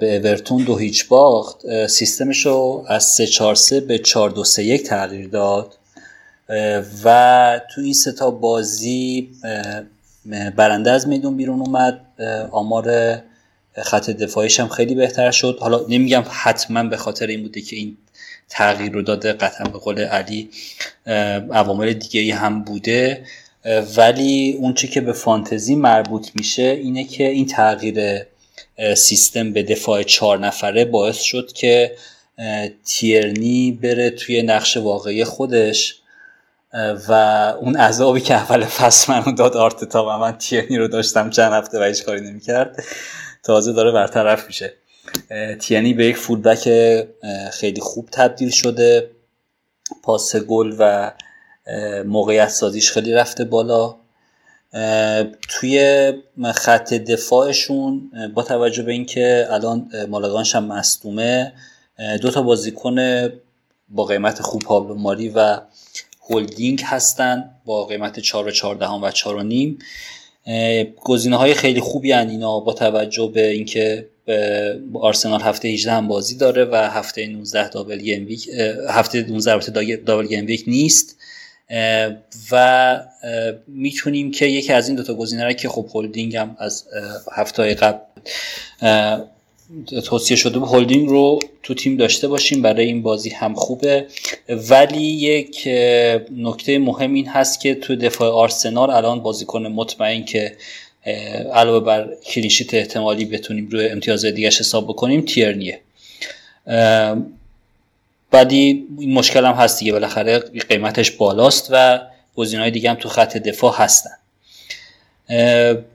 به اورتون دو هیچ باخت سیستمش رو از 3 4 3 به 4 2 3 1 تغییر داد و تو این سه تا بازی برنده از میدون بیرون اومد. آمار خط دفاعیش هم خیلی بهتر شد. حالا نمیگم حتما به خاطر این بوده که این تغییر رو داده قطعا به قول علی عوامل دیگه ای هم بوده. ولی اون چی که به فانتزی مربوط میشه اینه که این تغییر سیستم به دفاع چهار نفره باعث شد که تیرنی بره توی نقش واقعی خودش. و اون عذابی که اول فصل منو داد آرتتا و من تیرنی رو داشتم چند هفته و هیچ کاری نمی‌کرد تازه داره برطرف میشه. تیرنی به یک فولبک خیلی خوب تبدیل شده. پاس گل و موقعیت سازیش خیلی رفته بالا. توی خط دفاعشون با توجه به اینکه الان مالگانش هم مصدومه دو تا بازیکن با قیمت خوب پابلو ماری و هولدینگ هستن با قیمت 4 و 14 و 4 و نیم. گزینه های خیلی خوبی هن اینا با توجه به اینکه آرسنال هفته 18 هم بازی داره و هفته 19 double game week هفته 19 double game week نیست. و می‌تونیم که یکی از این دوتا گزینه را که خب هولدینگ هم از هفته قبل توصیه شده به هولدینگ رو تو تیم داشته باشیم برای این بازی هم خوبه. ولی یک نکته مهم این هست که تو دفاع آرسنال الان بازیکن مطمئن که علاوه بر کلینشیت احتمالی بتونیم روی امتیاز دیگه حساب بکنیم تیرنیه. بعدی این مشکل هم هست دیگه بالاخره قیمتش بالاست و های دیگه هم تو خط دفاع هستن.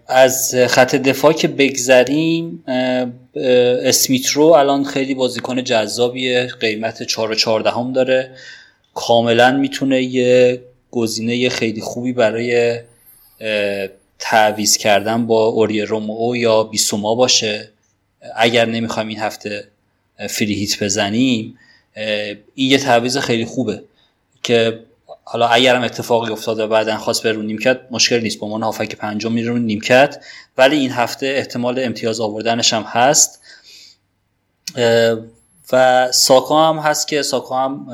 از خط دفاع که بگذریم اسمیترو الان خیلی بازیکن جذابیه قیمت 4 و 14 هم داره. کاملا می‌تونه یه گزینه خیلی خوبی برای تعویز کردن با اوری رومو یا بیسوما باشه. اگر نمی‌خوایم این هفته فری هیت بزنیم این یه تعویز خیلی خوبه که حالا اگرم اتفاقی افتاده و بعدا خواست به رو نیمکت مشکل نیست. با من هافک پنجم میره رو نیمکت. ولی این هفته احتمال امتیاز آوردنش هم هست. و ساکا هم هست که ساکا هم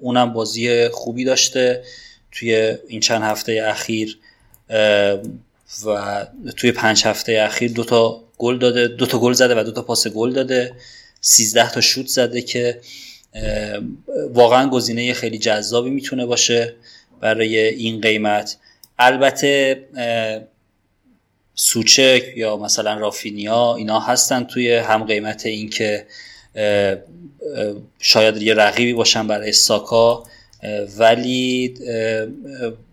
اونم بازی خوبی داشته توی این چند هفته اخیر. و توی پنج هفته اخیر دو تا گل داده دو تا گل زده و دو تا پاس گل داده. 13 تا شوت زده که واقعا گزینه خیلی جذابی می‌تونه باشه برای این قیمت. البته سوچک یا مثلا رافینیا اینا هستن توی هم قیمت این که شاید یه رقیبی باشن برای ساکا ولی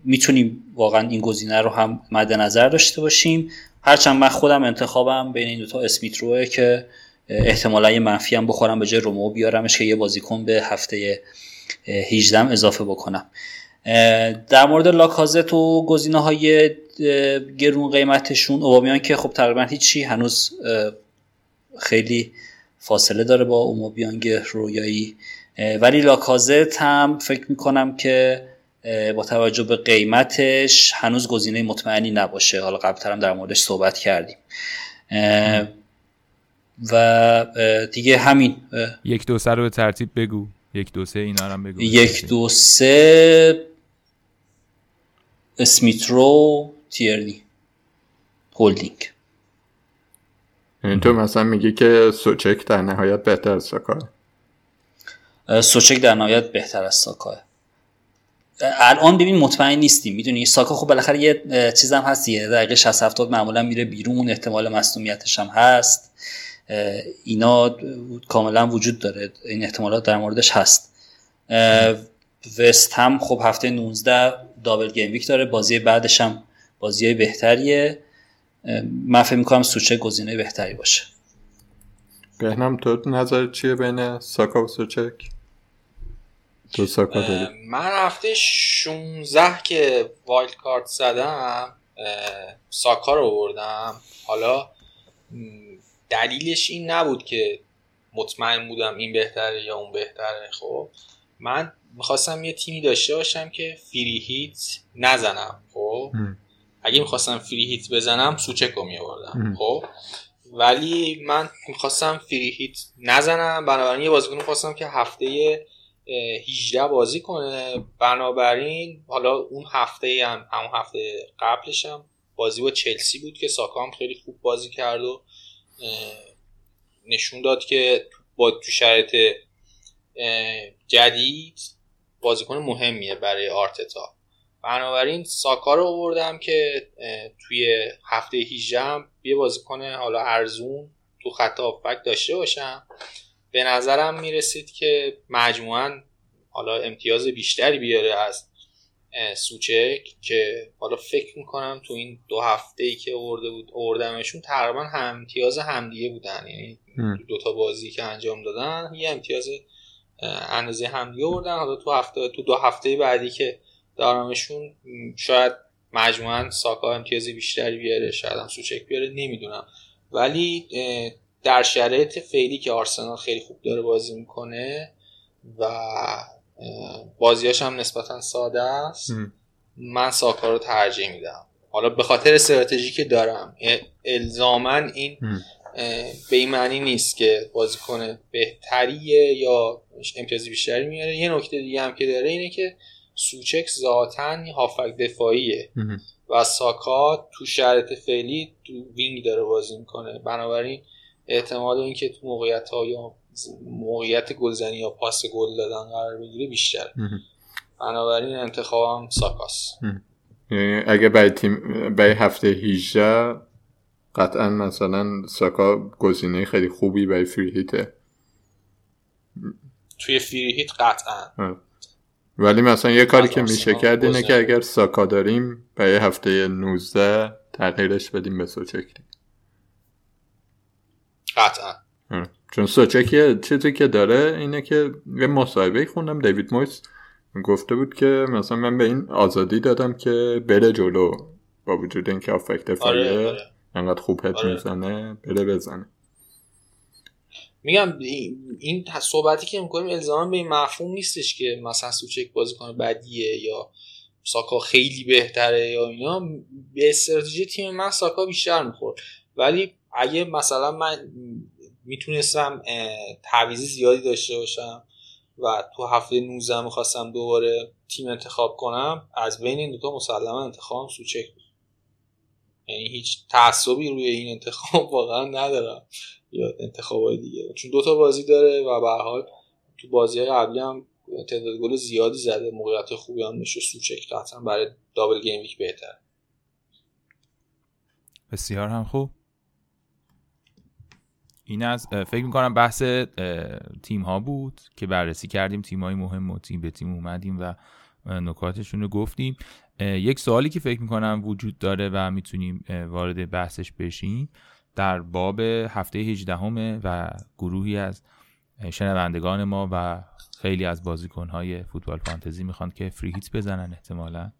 می‌تونیم واقعا این گزینه رو هم مد نظر داشته باشیم. هرچند من خودم انتخابم بین این دوتا اسمیت روه که احتمالا یه منفی هم بخورم به جای رومو بیارمش که یه بازیکن به هفته 18 اضافه بکنم. در مورد لاکازت و گزینه های گرون قیمتشون اوبامیان که خب تقریبا هیچی هنوز خیلی فاصله داره با اوموبیانگ رویایی. ولی لاکازت هم فکر می‌کنم که با توجه به قیمتش هنوز گزینه مطمئنی نباشه. حالا قبلترم در موردش صحبت کردیم. و دیگه همین یک دو سه رو به ترتیب بگو. یک دو سه اینا هم بگو. یک دو سه اسمیترو تیرنی. هولدینگ. یعنی تو مثلا میگی که سوچک در نهایت بهتر از ساکا. سوچک در نهایت بهتر از ساکا. الان ببین مطمئن نیستیم. می‌دونی ساکا خب بالاخره یه چیزم هست یه دقیقه 60 70 معمولا میره بیرون. احتمال مصونیتش هم هست. اینا کاملا وجود داره. این احتمالات در موردش هست. وست هم خب هفته 19 double game week داره. بازی بعدش هم بازی بهتریه. من فکر می‌کنم سوچک گزینه بهتری باشه. بهنم تو نظر چیه بین ساکا و سوچک؟ تو ساکا داری؟ من هفته 16 که wild card زدم ساکا رو بردم حالا دلیلش این نبود که مطمئن بودم این بهتره یا اون بهتره. خب من می‌خواستم یه تیمی داشته باشم که فری هیت نزنم. خب اگه می‌خواستم فری هیت بزنم سوچک رو میوردم خب ولی من می‌خواستم فری هیت نزنم. بنابراین یه بازیکن خواستم که هفته 18 بازی کنه. بنابراین حالا اون هفته هم همون هفته قبلش هم بازی با چلسی بود که ساکام خیلی خوب بازی کرد و نشون داد که با تو شرایط جدید بازیکن مهمیه برای آرتتا. بنابراین ساکا رو آوردم که توی هفته 18 هم یه بازیکن حالا ارزون تو خط آفک داشته باشم. به نظرم می‌رسید که مجموعا حالا امتیاز بیشتری بیاره از سوچک که حالا فکر می‌کنم تو این دو هفته ای که ارده بود اردمشون تقریبا هم امتیاز همدیگه بودن. یعنی دو تا بازی که انجام دادن یه امتیاز اندازه همدیگه بردن حالا تو هفته تو دو هفته بعدی که دارمشون شاید مجموعا ساکا امتیازی بیشتری بیاره شاید هم سوچک بیاره نمی‌دونم. ولی در شرایط فعلی که آرسنال خیلی خوب داره بازی می‌کنه و بازیاش هم نسبتا ساده است. من ساکا رو ترجیح میدم. حالا به خاطر استراتژی که دارم الزامن این به این معنی نیست که بازیکن بهتریه یا امتیازی بیشتری میاره. یه نکته دیگه هم که داره اینه که سوچک ذاتا هافک دفاعیه و ساکا تو شرط فعلی تو وینگ داره بازی می‌کنه. بنابراین احتمال اینکه تو موقعیت ها یا موقعیت گلزنی یا پاس گل دادن قرار بگیره بیشتر بنابراین انتخابم ساکاست یعنی اگه برای تیم برای هفته 18 قطعا مثلا ساکا گزینه خیلی خوبی برای فری هیته توی فری هیت قطعا. ولی مثلا یه کاری که میشه کرد اینه که اگر ساکا داریم برای هفته 19 تغییرش بدیم به سوچکی قطعا. چون سوچکی چیزی که داره اینه که یه مصاحبه خوندم دیوید مویس گفته بود که مثلا من به این آزادی دادم که بره جلو با وجود اینکه آفکت دفاعیه آره، آره. انقدر خوب هد آره. می‌زنه بره بزنه میگم این صحبتی که می‌کنیم الزاما به این مفهوم نیستش که مثلا سوچک کنه بدیه یا ساکا خیلی بهتره یا اینا به استراتژی تیم من ساکا بیشتر می‌خورد ولی اگه مثلا من می‌تونستم تعویزی زیادی داشته باشم و تو هفته 19 می‌خواستم دوباره تیم انتخاب کنم. از بین این دوتا مسلما انتخابم سوچک بود. یعنی هیچ تعصبی روی این انتخاب واقعا ندارم. یا انتخابای دیگه. چون دوتا بازی داره و به حال تو بازی قبلی هم تعداد گل زیادی زده. موقعیت خوبی هم نشه سوچک قطعا برای دابل گیم ویک بهتر بسیار هم خوب. این از فکر می‌کنم بحث تیم ها بود که بررسی کردیم. تیم های مهم و تیم به تیم اومدیم و نکاتشون رو گفتیم. یک سوالی که فکر می‌کنم وجود داره و می‌تونیم وارد بحثش بشیم در باب هفته 18 همه و گروهی از شنوندگان ما و خیلی از بازیکنهای فوتبال فانتزی می‌خوان که فری هیت بزنن احتمالا.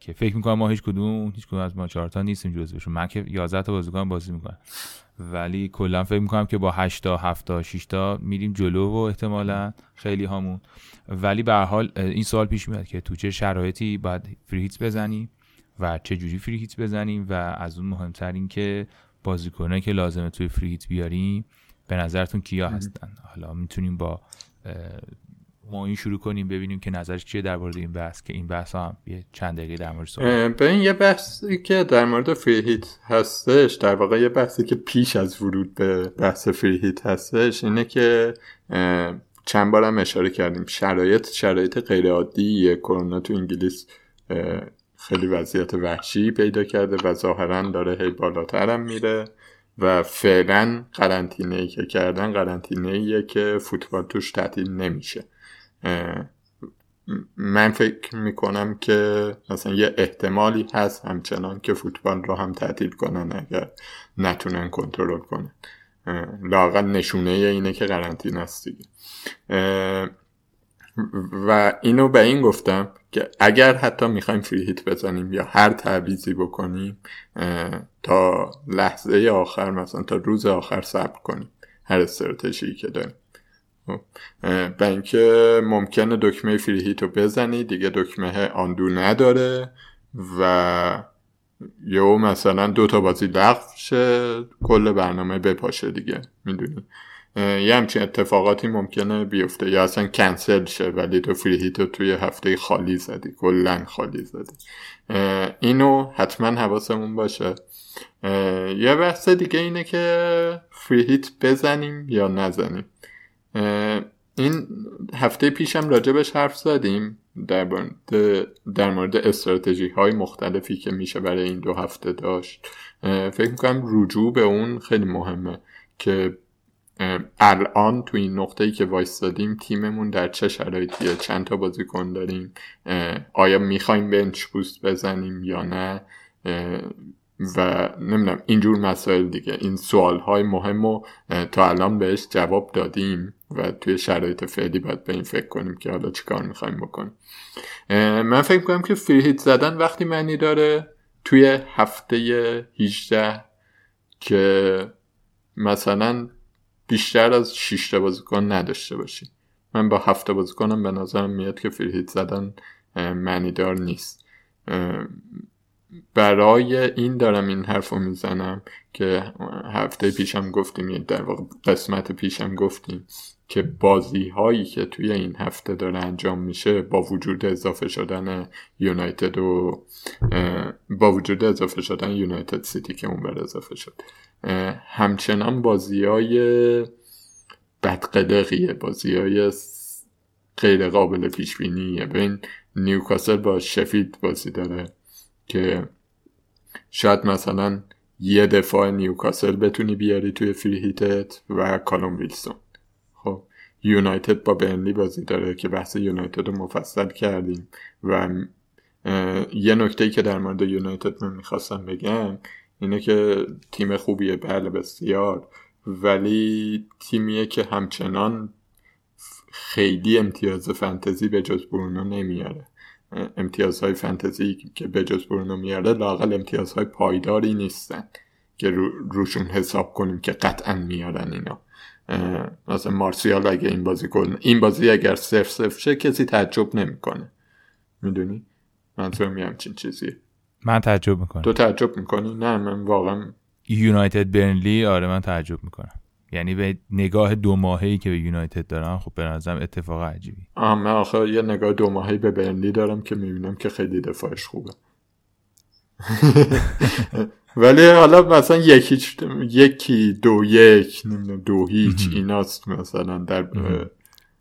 که فکر می‌کنم ما هیچ کدوم هیچ کدوم از ما چهارتا نیستیم جزوشون من که 11 تا بازیکن بازی می‌کنم. ولی کلا فکر می‌کنم که با 8 تا 7 تا 6 تا میریم جلو و احتمالا خیلی هامون. ولی به حال این سوال پیش میاد که تو چه شرایطی باید فری بزنیم و چه جوری فری بزنیم و از اون مهمتر این که بازیکنه که لازمه توی فری هیت بیاریم به نظرتون کیا هستن؟ حالا می‌تونیم با ما این شروع کنیم ببینیم که نظرش چیه در مورد این بحث که این بحث هم یه چند دقیقه در مورد به این یه بحثی که در مورد فری هیت هستش در واقع یه بحثی که پیش از ورود به بحث فری هیت هستش اینه که چند بارم اشاره کردیم شرایط شرایط غیر عادی کرونا تو انگلیس خیلی وضعیت وحشی پیدا کرده و ظاهرا داره هی بالاتر هم میره و فعلا قرنطینه ای که کردن قرنطینه ایه که فوتبال توش تعطیل نمیشه. من فکر می‌کنم که مثلا یه احتمالی هست همچنان که فوتبال رو هم تعطیل کنن اگر نتونن کنترل کنن. لاقل نشونه اینه که قرنطینه است دیگه. و اینو به این گفتم که اگر حتی می‌خوایم فری هیت بزنیم یا هر تعویزی بکنیم تا لحظه آخر مثلا تا روز آخر صبر کنیم هر استراتژی که داریم. خب، به اینکه ممکنه دکمه فری هیت رو بزنی دیگه دکمه آندو نداره و یو مثلا دو تا بازی لغو شه کل برنامه بپاشه دیگه می‌دونی. یه همچین اتفاقاتی ممکنه بیفته. یا اصلا کنسل شه ولی تو فری هیت رو توی هفته خالی زدی کلا خالی زدی. اینو حتما حواسمون باشه. یه بحث دیگه اینه که فری هیت بزنیم یا نزنیم. این هفته پیشم راجبش حرف زدیم در در مورد استراتژی های مختلفی که میشه برای این دو هفته داشت. فکر می‌کنم رجوع به اون خیلی مهمه که الان تو این نقطه ای که وایستادیم تیممون در چه شرایطیه چند تا بازیکن داریم آیا می‌خوایم بنچ بوست بزنیم یا نه؟ و نمی‌دونم اینجور مسائل دیگه. این سوال های مهم رو تا الان بهش جواب دادیم و توی شرایط فعلی باید به این فکر کنیم که حالا چیکار می‌خوایم بکنیم. من فکر کنم که فری زدن وقتی معنی داره توی هفته 18 که مثلا بیشتر از 6 تا بازیکن نداشته باشی. من با هفته بازیکنم به نظرم میاد که فری زدن معنی دار نیست. برای این دارم این حرف رو می‌زنم که هفته پیشم گفتیم در واقع قسمت پیشم گفتیم که بازی هایی که توی این هفته داره انجام میشه با وجود اضافه شدن یونایتد و با وجود اضافه شدن یونایتد سیتی که اون بر اضافه شد. همچنان بازی های بدقلقیه بازی های غیر قابل پیش بینیه بین نیوکاسل با شفید بازی داره. که شاید مثلا یه دفاع نیوکاسل بتونی بیاری توی فریهیتت و کالوم ویلسون. خب یونایتد با برنلی بازی داره که بحث یونایتد رو مفصل کردیم و یه نکته که در مورد یونایتد من می‌خواستم بگم اینه که تیم خوبیه بله بسیار ولی تیمیه که همچنان خیلی امتیاز فنتزی به جز برونو نمیاره. امتیازهای فنتزی که به جز برونو میاره لاقل امتیازهای پایداری نیستن که روشون حساب کنیم که قطعا میارن اینا. مثلا مارسیال اگه این بازی کن این بازی اگر صرف صرف شه کسی تعجب نمی‌کنه. می‌دونی؟ منظورم یه همچین چیزیه. من تعجب می‌کنم. تو تعجب می‌کنی؟ نه من واقعا یونایتد برنلی؟ آره من تعجب می‌کنم. یعنی به نگاه دو ماهی که به یونایتد دارم خب به نظرم اتفاق عجیبی. آه من آخه یه نگاه دو ماهی به برنلی دارم که می‌بینم که خیلی دفاعش خوبه. ولی حالا مثلا یکی یکی دو یک نمی‌دونم دو هیچ ایناست مثلا در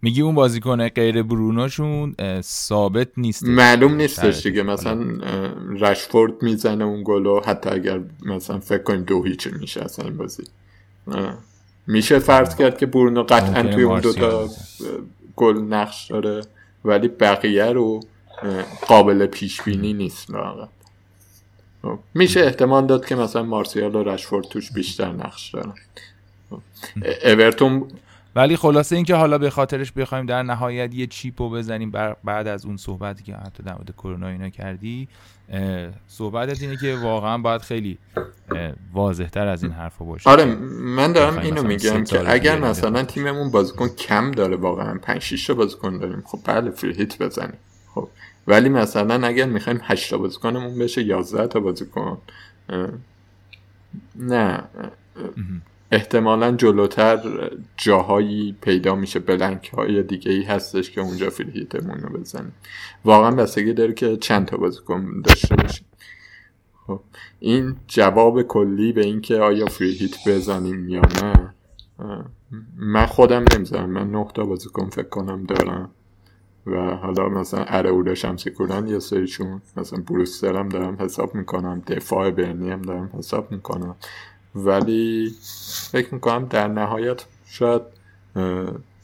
میگی اون بازیکن غیر برونوشون ثابت نیست. معلوم نیستش دیگه. مثلا رشفورد می‌زنه اون گلو حتی اگر مثلا فکر کنیم دو هیچ میشه اصلا این بازی. میشه فرض کرد که برونو قطعا توی اون دوتا گل نقش داره ولی بقیه رو قابل پیش بینی نیست واقعا. خب، میشه احتمال داد که مثلا مارسیال و رشفورد توش بیشتر نقش دارن. اورتون ولی خلاصه اینکه حالا به خاطرش بخوایم در نهایت یه چیپو بزنیم بعد از اون صحبتی که حتی در مورد کرونا اینا کردی صحبتت اینه که واقعا باید خیلی واضحتر از این حرفا باشه. آره من دارم اینو میگم که اگر مثلا تیممون بازیکن کم داره واقعا 5 6 تا بازیکن داریم خب بله فری هیت بزنیم خب. ولی مثلا اگر می‌خوایم 8 تا بازیکنمون بشه 11 تا بازیکن نه احتمالا جلوتر جاهایی پیدا میشه بلنک های دیگه ای هستش که اونجا فریهیتمون رو بزنیم واقعا بستگی داره که چند تا بازیکن داشته باشیم. خب این جواب کلی به اینکه آیا فریهیت بزنیم یا نه من خودم نمی‌زنم من نه تا بازیکن فکر کنم دارم. و حالا مثلا اره شمسی کورن یه سریشون مثلا بروستر هم دارم حساب می‌کنم. دفاع برنی هم دارم حساب می‌کنم. ولی فکر می‌کنم در نهایت شاید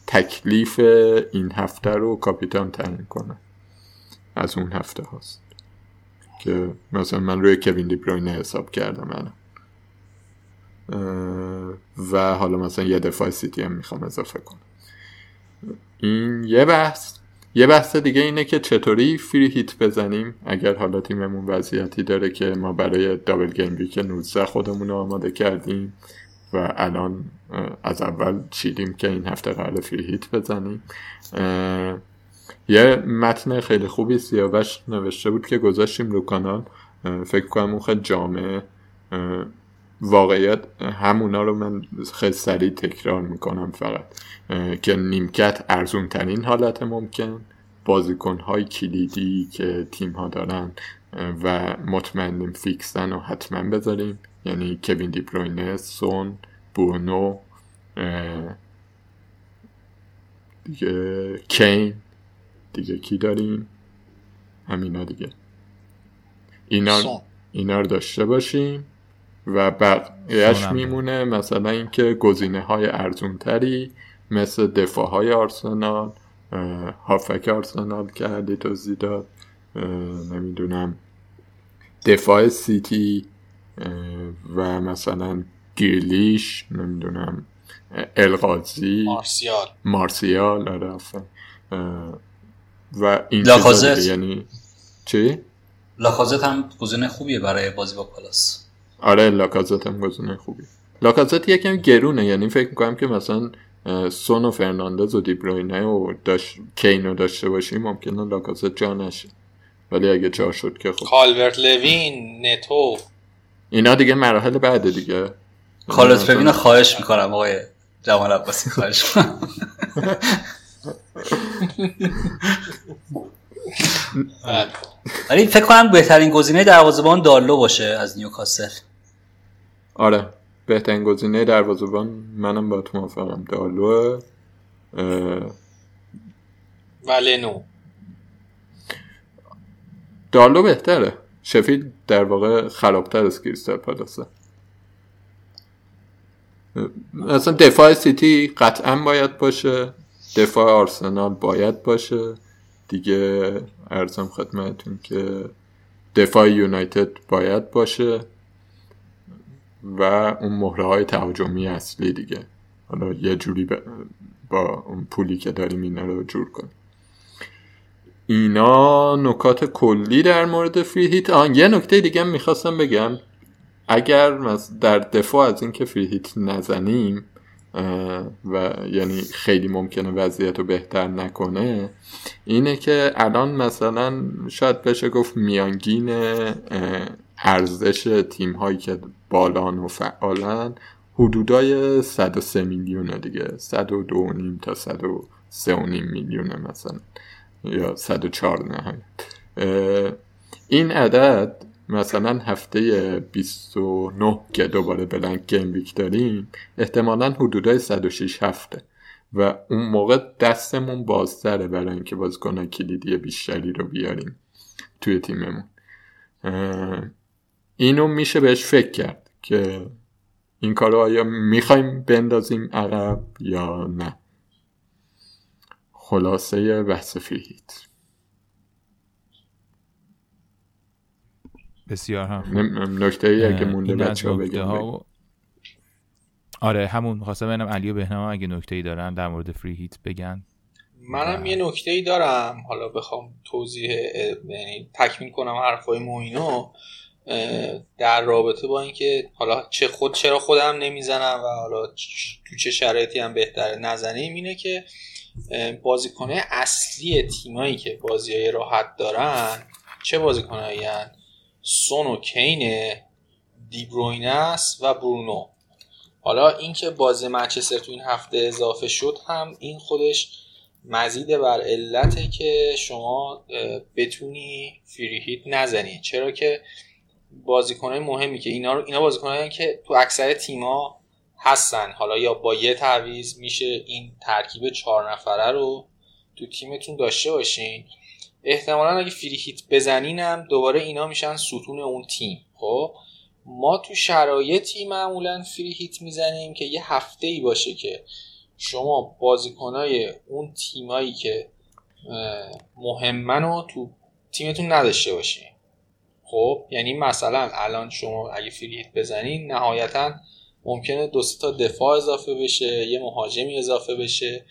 تکلیف این هفته رو کاپیتان تعیین کنه. از اون هفته هاست. که مثلا من روی کوین دیبروینه حساب کردم من و حالا مثلا یه دفاع سیتی هم می‌خوام اضافه کنم. این یه بحث. یه بحث دیگه اینه که چطوری فری هیت بزنیم اگر حالا تیممون وضعیتی داره که ما برای دابل گیم ویک 19 خودمون رو آماده کردیم و الان از اول چیدیم که این هفته قرار فری هیت بزنیم. یه متن خیلی خوبی سیاوش نوشته بود که گذاشتیم رو کانال. فکر کنم اون خیلی جامعه واقعیت همونا رو من خیلی سریع تکرار می‌کنم فقط. که نیمکت ارزون ترین حالت ممکن بازیکن های کلیدی که تیم ها دارن و مطمئنیم فیکسن و حتما بذاریم. یعنی کوین دیبروینه سون بونو دیگه کین دیگه کی داریم؟ همینا دیگه. اینا اینا رو داشته باشیم. و بقیهش میمونه. مثلا اینکه گزینه های ارزون تری مثل دفاع های آرسنال هافک آرسنال که علی توضیح داد نمی‌دونم دفاع سیتی و مثلا گریلیش نمی‌دونم القاضی. مارسیال. مارسیال آره و این یعنی چی؟ لاکازت هم گزینه خوبیه برای بازی با پالاس آره لاکازت هم گزینه خوبیه لاکازت یکم گرونه یعنی فکر می‌کنم که مثلا سون و فرناندز و دیبروینه و داشت کینو داشته باشیم ممکنه لاکازت جا نشه. ولی اگه جا شد که خب. کالورت لوین نتو. اینا دیگه مراحل بعد دیگه. کالورت لوین خواهش می‌کنم آقای جمال عباسی خواهش می‌کنم. ولی فکر کنم بهترین گزینه دروازه‌بان دالو باشه از نیوکاسل. آره بهترین گزینه دروازه‌بان منم با تو موافقم. دالو و لنو دالو بهتره. شفیل در واقع خرابتر از کریستال پالاسه مثلا دفاع سیتی قطعا باید باشه. دفاع آرسنال باید باشه. دیگه ارزم خدمتون که دفاع یونایتد باید باشه. و اون مهره های تهاجمی اصلی دیگه. حالا یه جوری با اون پولی که داریم اینا رو جور کنیم. اینا نکات کلی در مورد فری هیت آن یه نکته دیگه می‌خواستم بگم. اگر در دفاع از اینکه فری هیت نزنیم و یعنی خیلی ممکنه وضعیت رو بهتر نکنه اینه که الان مثلا شاید بشه گفت میانگین ارزش تیم هایی که بالان و فعالن حدودای 103 میلیونه دیگه. 102 نیم تا 103 نیم میلیونه مثلا. یا 104 نهایت این عدد مثلا هفته 29 که دوباره بلنک گیم ویک داریم احتمالا حدودای 106 هفته. و اون موقع دستمون بازتره برای اینکه بازیکن کلیدی بیشتری رو بیاریم توی تیممون. اینو میشه بهش فکر کرد که این کار رو آیا می‌خوایم بندازیم عقب یا نه. خلاصه بحث فیهیت بسیار هم. نکته ای اگه مونده بچه ها بگم آره همون. خواستم ببینم علی و بهنام اگه نکته ای دارن در مورد فری هیت بگن. منم یه نکته ای دارم. حالا بخوام توضیح یعنی تکمیل کنم حرفای موینو در رابطه با اینکه حالا چه خود چرا خودم نمی‌زنم و حالا تو چه شرایطی هم بهتره نزنیم اینه که بازیکنه اصلی تیمایی که بازی های راحت دارن چه بازیکنایی سون و کین دیبروینه است و برونو. حالا اینکه بازی منچستر تو این هفته اضافه شد هم این خودش مزید بر علته که شما بتونی فری هیت نزنی. چرا که بازیکنهای مهمی که اینا رو اینا بازیکنایی که تو اکثر تیما هستن. حالا یا با یه تعویض میشه این ترکیب چهار نفره رو تو تیمتون داشته باشین. احتمالا اگه فری هیت بزنینم دوباره اینا میشن ستون اون تیم. خب؟ ما تو شرایطی معمولا فری هیت می‌زنیم که یه هفته ای باشه که شما بازیکنای اون تیمایی که مهمن رو تو تیمتون نداشته باشین. خب یعنی مثلا الان شما اگه فری هیت بزنین نهایتا ممکنه دو تا دفاع اضافه بشه یه مهاجمی اضافه بشه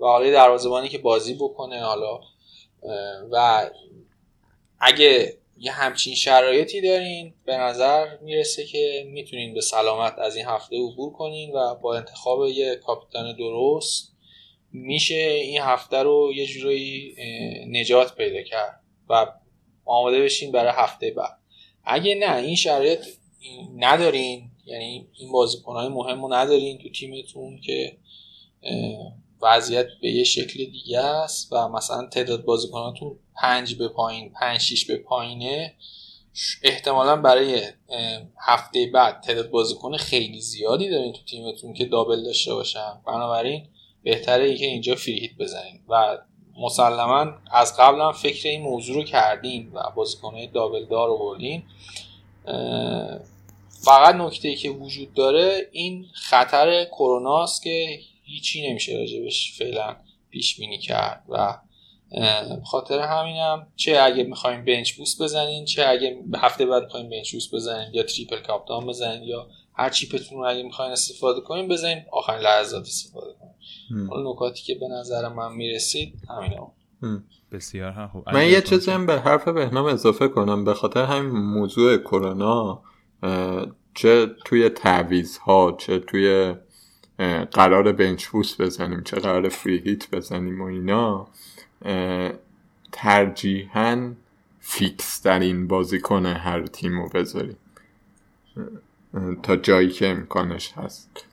و حالا دروازه‌بانی که بازی بکنه حالا و اگه یه همچین شرایطی دارین به نظر می‌رسه که می‌تونین به سلامت از این هفته عبور کنین و با انتخاب یه کاپیتان درست میشه این هفته رو یه جورایی نجات پیدا کرد. و آماده بشین برای هفته بعد. اگه نه این شرایط ندارین یعنی این بازیکنهای مهم رو ندارین تو تیمتون که وضعیت به یه شکل دیگه است و مثلا تعداد بازیکناتون پنج به پایین پنج شیش به پایینه احتمالا برای هفته بعد تعداد بازیکن خیلی زیادی دارین تو تیمتون که دابل داشته باشن. بنابراین بهتره که اینجا فریهیت بزنین و مسلما از قبل هم فکر این موضوع رو کردین و بازیکنهای دابل دار رو بردین فقط نکته که وجود داره این خطر کروناست که هیچی نمیشه راجبش فعلا پیش بینی کرد و خاطر همینم چه اگه می‌خوایم بنچ بوست بزنین چه اگه هفته بعد می‌خوایم بنچ بوست بزنین یا تریپل کاپتان بزنین یا هر چیپتون رو اگه می‌خواین استفاده کنین بزنین. آخرین لحظات استفاده کنین. حالا نکاتی که به نظر من می‌رسید همینا بسیار هم. خوب من یه چیزی هم به حرف بهنام اضافه کنم. به خاطر همین موضوع کرونا چه توی تعویز ها چه توی قرار بنچ بزنیم چه قرار فری هیت بزنیم و اینا ترجیحاً فیکس ترین بازیکن هر تیم رو بذاریم. تا جایی که امکانش هست.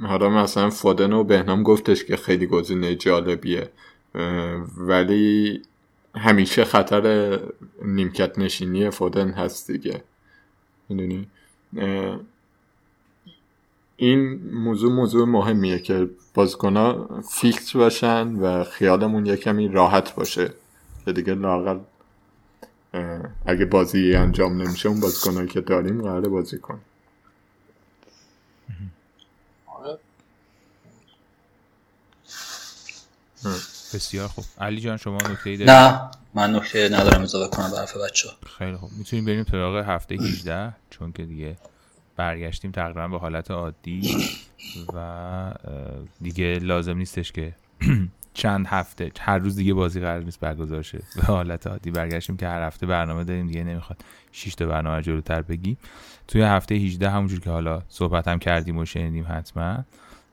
حالا مثلا فودن و بهنام گفتش که خیلی گزینه جالبیه. ولی همیشه خطر نیمکت نشینی فودن هست دیگه. می‌دونی؟ این موضوع موضوع مهمیه که بازیکنها فیکس باشن و خیالمون یه راحت باشه. که دیگه لاقل اگه بازی انجام نمیشه اون بازیکنهایی که داریم قراره بازی کن بسیار خوب. علی جان شما نکته ای نه من نکته ندارم اضافه کنم به حرف بچه خیلی خوب. می‌تونیم بریم سراغ هفته 18 چون که دیگه برگشتیم تقریبا به حالت عادی و دیگه لازم نیستش که چند هفته هر روز دیگه بازی قرار نیست برگزار شه به حالت عادی برگشتیم که هر هفته برنامه داریم دیگه نمی‌خواد 6 تا برنامه جلوتر بگی توی هفته 18 همونجور که حالا صحبت هم کردیم و شنیدیم حتما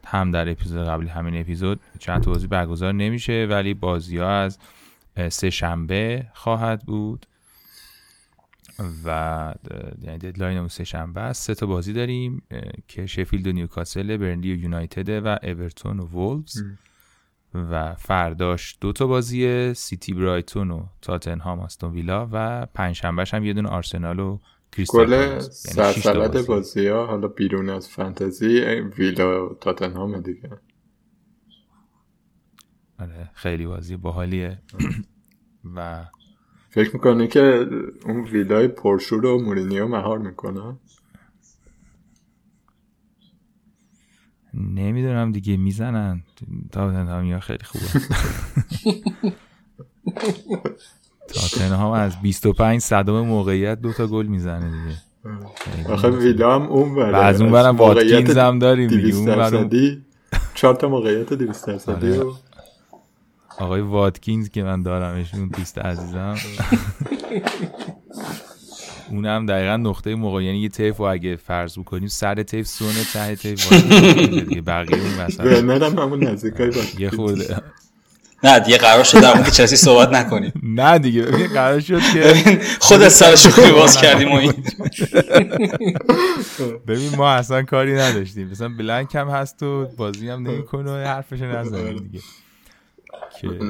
هم در اپیزود قبلی همین اپیزود چند تا بازی برگزار نمیشه ولی بازی ها از سه شنبه خواهد بود. و یعنی deadline اون سه شنبه است. سه تا بازی داریم که شفیلد و نیوکاسل برنلی و یونایتد و اورتون و وولفز. و فرداش دو تا بازی سیتی برایتون و تاتنهام آستون ویلا و پنجشنبهش هم یه دونه آرسنال و کریستال پالاس بازی. ها حالا بیرون از فانتزی ویلا و تاتنهام دیگه. آره خیلی بازی باحالیه. و فکر می‌کنه که اون ویلای پرشور رو مورینیو مهار می‌کنه؟ نمی‌دونم دیگه می‌زنن. تاتنهام خیلی خوبه. تاتنهام از 25 صدم موقعیت دوتا گل می‌زنه دیگه. آخه ویلا هم اون بره از اون برم واتکینز هم داریم دیگه. اون برم چهار تا موقعیت 200 درصدی آره. آقای واتکینز که من دارمشون دوست عزیزم. اونم دقیقا نقطه موقع. یعنی یه تیف و اگه فرض بکنیم سر تیف سونه ته تیف دیگه. بقیه اون هم همون نزدیکای یه خورده. نه دیگه قرار شد در که چلسی صحبت نکنیم. نه دیگه قرار شد که خود سر شوخی باز کردیم و این. ببین ما اصلا کاری نداشتیم. مثلا بلنک هم هست و بازی هم نمی‌کنه و حرفش نزنیم دیگه.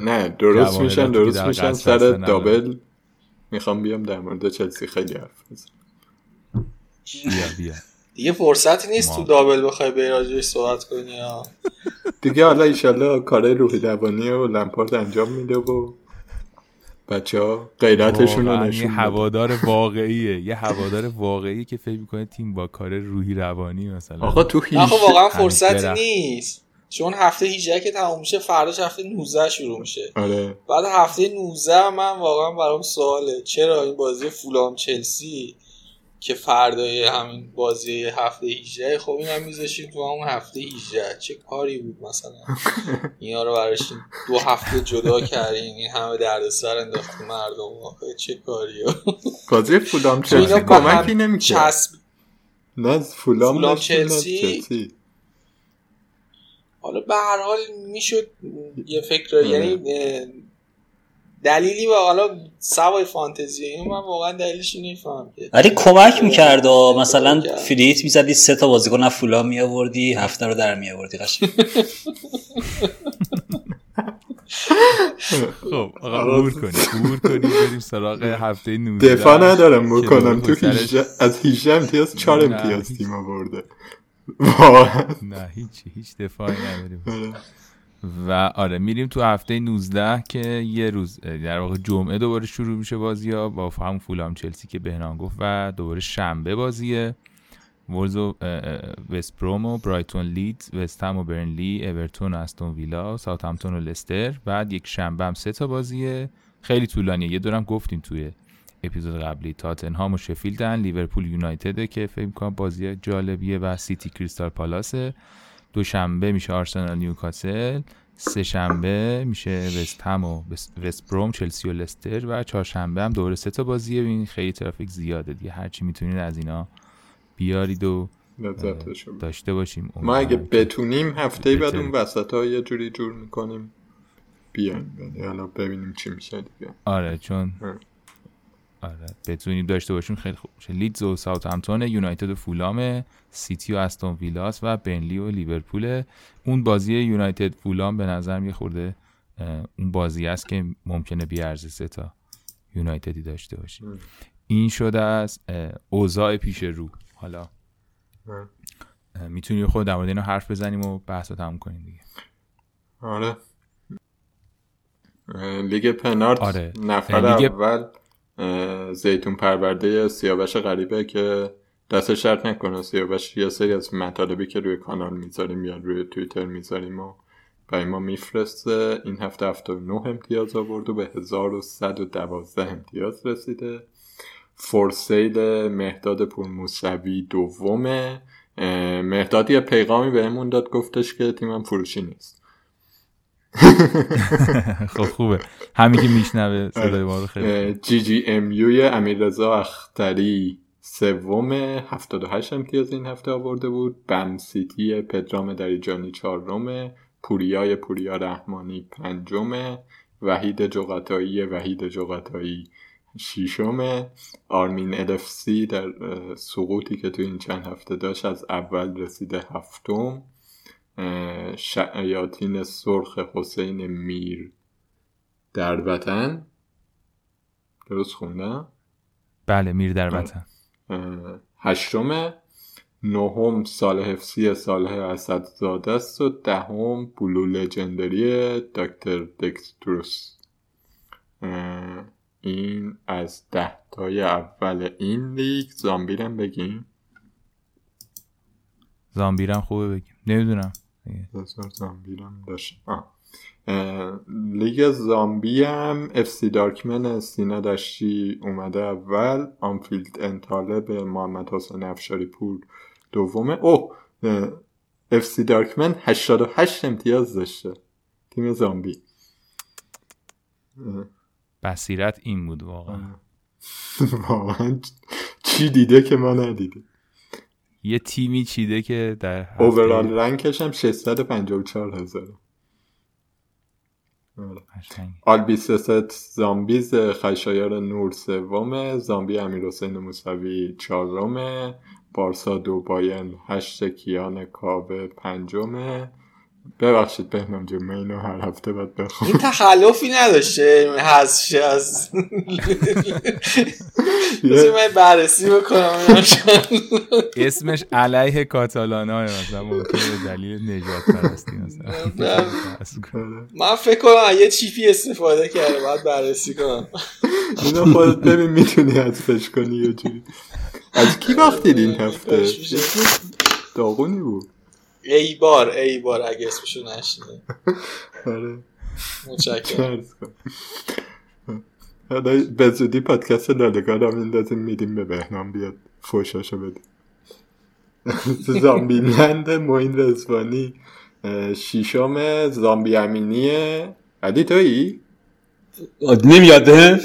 نه درست میشن درست میشن سر دابل می‌خوام بیام در مورد چلسی خیلی حرف بزنم. بیا بیا. دیگه فرصتی نیست تو دابل بخوای به راجعش صحبت کنی دیگه حالا ایشالله کار روحی دوانی و لمپارد انجام میده و بچه ها غیرتشون رو نشون یه هوادار واقعیه یه هوادار واقعی که فکر می‌کنه تیم با کار روحی روانی مثلا. آقا تو هیچ واقعا فرصتی نیست. چون هفته 18 که تموم میشه فرداش هفته 19 شروع میشه. آره. بعد هفته 19 من واقعا برام سواله. چرا این بازی فولام چلسی که فردای همین بازی هفته 18 خب این هم میذاشیم تو همون هفته 18 چه کاری بود مثلا؟ اینا رو براش دو هفته جدا کردین این همه دردسر انداخت مردم. چه کاری بازی فولام چلسی کمکی نمی‌کنه نه فولام, فولام چلسی. حالا به هر حال می‌شد یه فکر آره. یعنی دلیلی و حالا سوای فانتزی این من واقعا دلیلش نمیفهم ولی کمک می‌کرد و مثلا فریت می‌زدی سه تا بازیکن فولا می آوردی هفته رو در می آوردی قشنگ. خب آقا عبور کنیم عبور کنیم بریم سراغ هفته 19 دفاع ندارم بکنم. تو از 18 امتیاز 4 امتیاز تیم آورده. نه هیچ هیچ دفاعی نداریم. و آره میریم تو هفته 19 که یه روز در واقع جمعه دوباره شروع میشه بازی ها. با هم فولام چلسی که بهنام گفت و دوباره شنبه بازیه. وولز و وست بروم و برایتون لیدز وستهم و برنلی اورتون و استون ویلا ساوثهمپتون و لستر. بعد یک شنبه هم سه تا بازیه. خیلی طولانیه. یه دورم گفتیم توی اپیزود قبلی تاتنهام و شفیلدن لیورپول یونایتد که فکر کنم بازی جالبیه و سیتی کریستال پالاسه دوشنبه میشه آرسنال نیوکاسل سه شنبه میشه وست هم و وست بروم چلسی و لستر و چهارشنبه هم دوره سه تا بازیه. ببین خیلی ترافیک زیاده دیگه. هرچی می‌تونید از اینا بیارید و داشته باشیم. ما اگه بتونیم هفته بعد اون وسط ها یه جوری جور می‌کنیم بیایم. حالا ببینیم چی میشه دیگه. آره چون آره. بتونیم داشته باشیم خیلی خوب میشه. لیدز و ساوت همتون یونایتد و فولام سیتی و استون ویلاس و بنلی و لیورپول. اون بازی یونایتد فولام به نظر می خورده اون بازی است که ممکنه بیارزه سه تا یونایتدی داشته باشیم. این شده از اوضاع پیش رو. حالا می‌تونی خود در مورد اینو حرف بزنیم و بحث رو تموم کنیم دیگه. آره. لیگ پنارت آره. نفر لیگ... اول. زیتون پرورده سیاوش غریبه که دست شرط نکنه. سیاوش یه سری از مطالبی که روی کانال می‌ذاریم یا روی توییتر می‌ذاریم و برای ما میفرسته. این هفته 79 امتیاز آورد و به 1112 امتیاز رسیده. فورسیل مهداد پور موسوی دومه مهداد یه پیغامی بهمون داد گفتش که تیمم فروشی نیست. خب خوبه. همین که میشنوه صدای ما رو خیلی. جی جی ام یوی امیررضا اختری سوم 78 امتیاز این هفته آورده بود. بم سیتی پدرام دریجانی چهارم پوریای پوریا رحمانی پنجم وحید جغتایی وحید جغتایی شیشم آرمین الفسی در سقوطی که تو این چند هفته داشت از اول رسیده هفتم. شعیاتین سرخ حسین میر در وطن. درست خوندم؟ بله میر در وطن. هشتم نهم سال حفظی صالح اسدزاده است و دهم بلو لجندری دکتر دکستروس. این از ده تای اول این لیگ. زامبیرم بگیم. زامبیرم خوبه بگیم. نمی‌دونم. زامبیرم داشت لیگ زامبی هم افسی دارکمن سینا دشتی اومده اول آنفیلد انتاله به محمد حسین افشاری پور دومه. او افسی دارکمن 88 امتیاز داشته. تیم زامبی. بصیرت این بود واقعا. واقعا چی دیده که ما ندیده یه تیمی چیده که در اوورال رنکش هم 654 هزار. آلبی ست زامبیز خشایار نور سوم زامبی امیر حسین موسوی چهارم بارسا دو باین هشت کیان کابه پنجمه ببخشید بهنام جون من اینو هر هفته باید بخون این تخلفی نداشته هست از من بررسی بکنم. اسمش علیه کاتالان های مثلا ممکنه دلیل نجات پرستی مثلا. من فکر کنم یه چیپی استفاده کرده باید بررسی کنم. اینو خودت ببین می‌تونی حذفش کنی یه جوری. از کی وقتی این هفته؟ داغونی بود. ای بار ای بار اگه اسمشو نشنه آره. متشکرم. حالا به زودی پادکست لالگار هم میندازیم میدیم به بهنام بیاد فوشاشو بده. زامبی لند موین رزوانی شیشم زامبی امینیه علی تویی؟ نمیاده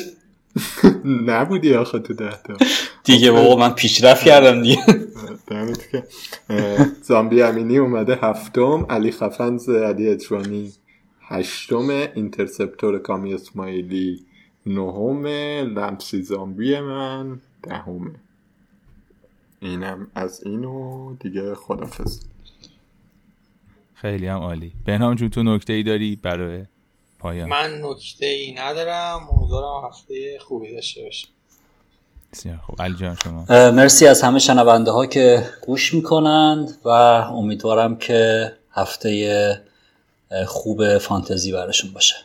نبودی آخه تو ده تا. دیگه بابا من پیشرفت کردم دیگه. که زامبی امینی اومده هفتم علی خفنز علی ادرانی هشتم اینترسپتور کامی اسماعیلی نهم لمسی زامبی من دهمه اینم از اینو دیگه خدافز خیلی هم عالی. بهنام جون تو نکته ای داری برای پایان؟ من نکته ای ندارم. امیدوارم هفته خوبی داشته باشیم خب علی جان شما. مرسی از همه شنونده ها که گوش می‌کنند و امیدوارم که هفته خوب فانتزی براشون باشه.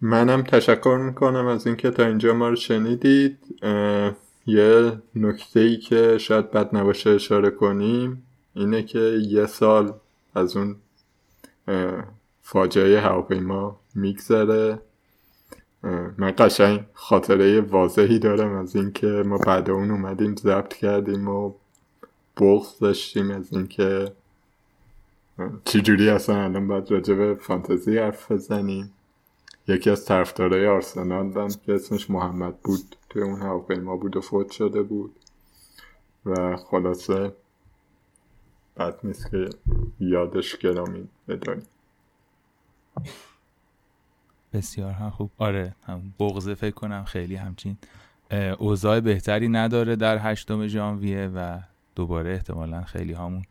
منم تشکر می‌کنم از اینکه تا اینجا ما رو شنیدید. یه نکته ای که شاید بد نباشه اشاره کنیم اینه که یه سال از اون فاجعه هواپیما میگذره. من قشنگ خاطره واضحی دارم از اینکه ما بعد اون اومدیم ضبط کردیم و بغض داشتیم از اینکه چجوری اصلا الان باید راجع به فانتزی حرف بزنیم. یکی از طرفدارای آرسنال هم که اسمش محمد بود توی اون هواپیما بود و فوت شده بود. و خلاصه بد نیست که یادش گرامی بدانیم بسیار هم خوب. آره هم بغزه فکر کنم خیلی همچین اوضاع بهتری نداره در هشتم ژانویه و دوباره احتمالا خیلی همون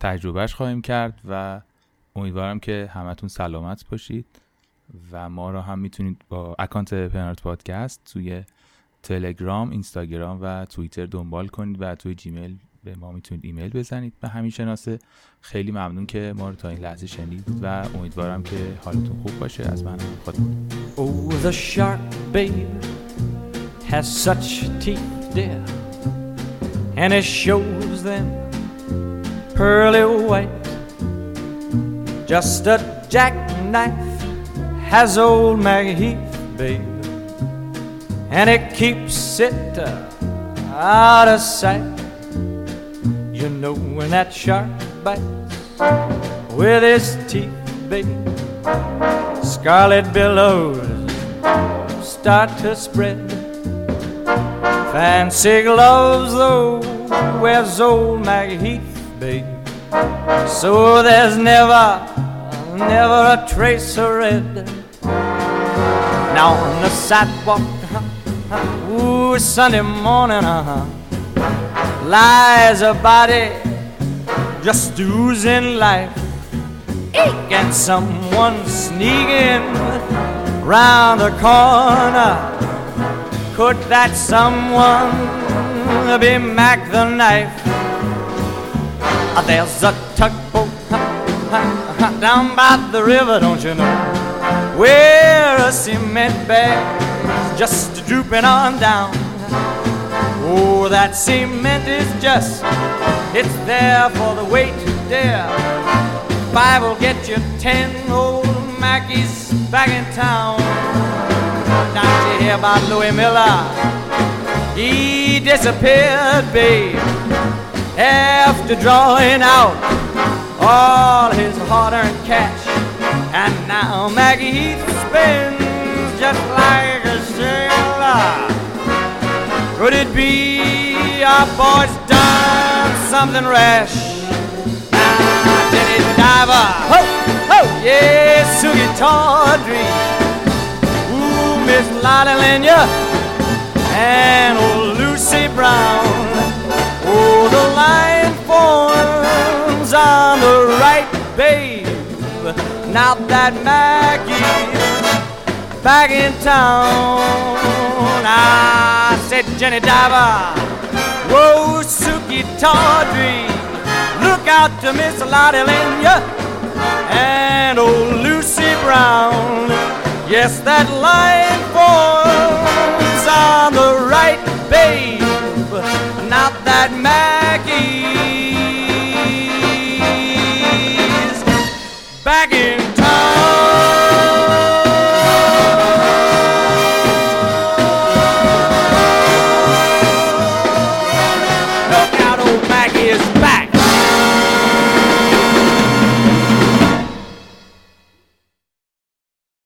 تجربهش خواهیم کرد و امیدوارم که همتون سلامت باشید و ما را هم می‌تونید با اکانت پنارت پادکست توی تلگرام، اینستاگرام و توییتر دنبال کنید و توی جیمیل به ما می‌تونید ایمیل بزنید. به همین شناسه خیلی ممنون که ما رو تا این لحظه شنید و امیدوارم که حالتون خوب باشه. از من خود oh, and it keeps it uh, out of sight. You know when that shark bites with his teeth, baby, scarlet billows start to spread. Fancy gloves, though, wears old Maggie Heath, baby. So there's never, never a trace of red. Now on the sidewalk, ooh, Sunday morning, uh huh lies a body just oozing life. And someone sneaking round the corner. Could that someone be Mac the knife? Ah, there's a tugboat down by the river, don't you know? Where a cement bag just drooping on down. Oh, that cement is just, it's there for the weight to dare. Five will get you ten old Mackies back in town. Don't you hear about Louis Miller? He disappeared, babe, after drawing out all his hard-earned cash. And now Maggie spends just like a sailor. Could it be our boy's done something rash? Ah, Jenny Diver, ho, ho, yeah, Sugi Tawdry, ooh, Miss Lottie Lenya, and old Lucy Brown. Oh, the line forms on the right, babe. Now that Maggie's back in town. I said, Jenny Diver, whoa, Suki Tawdry, look out to Miss Lottie Lenya and old Lucy Brown. Yes, that line falls on the right, babe, not that Maggie's. Back in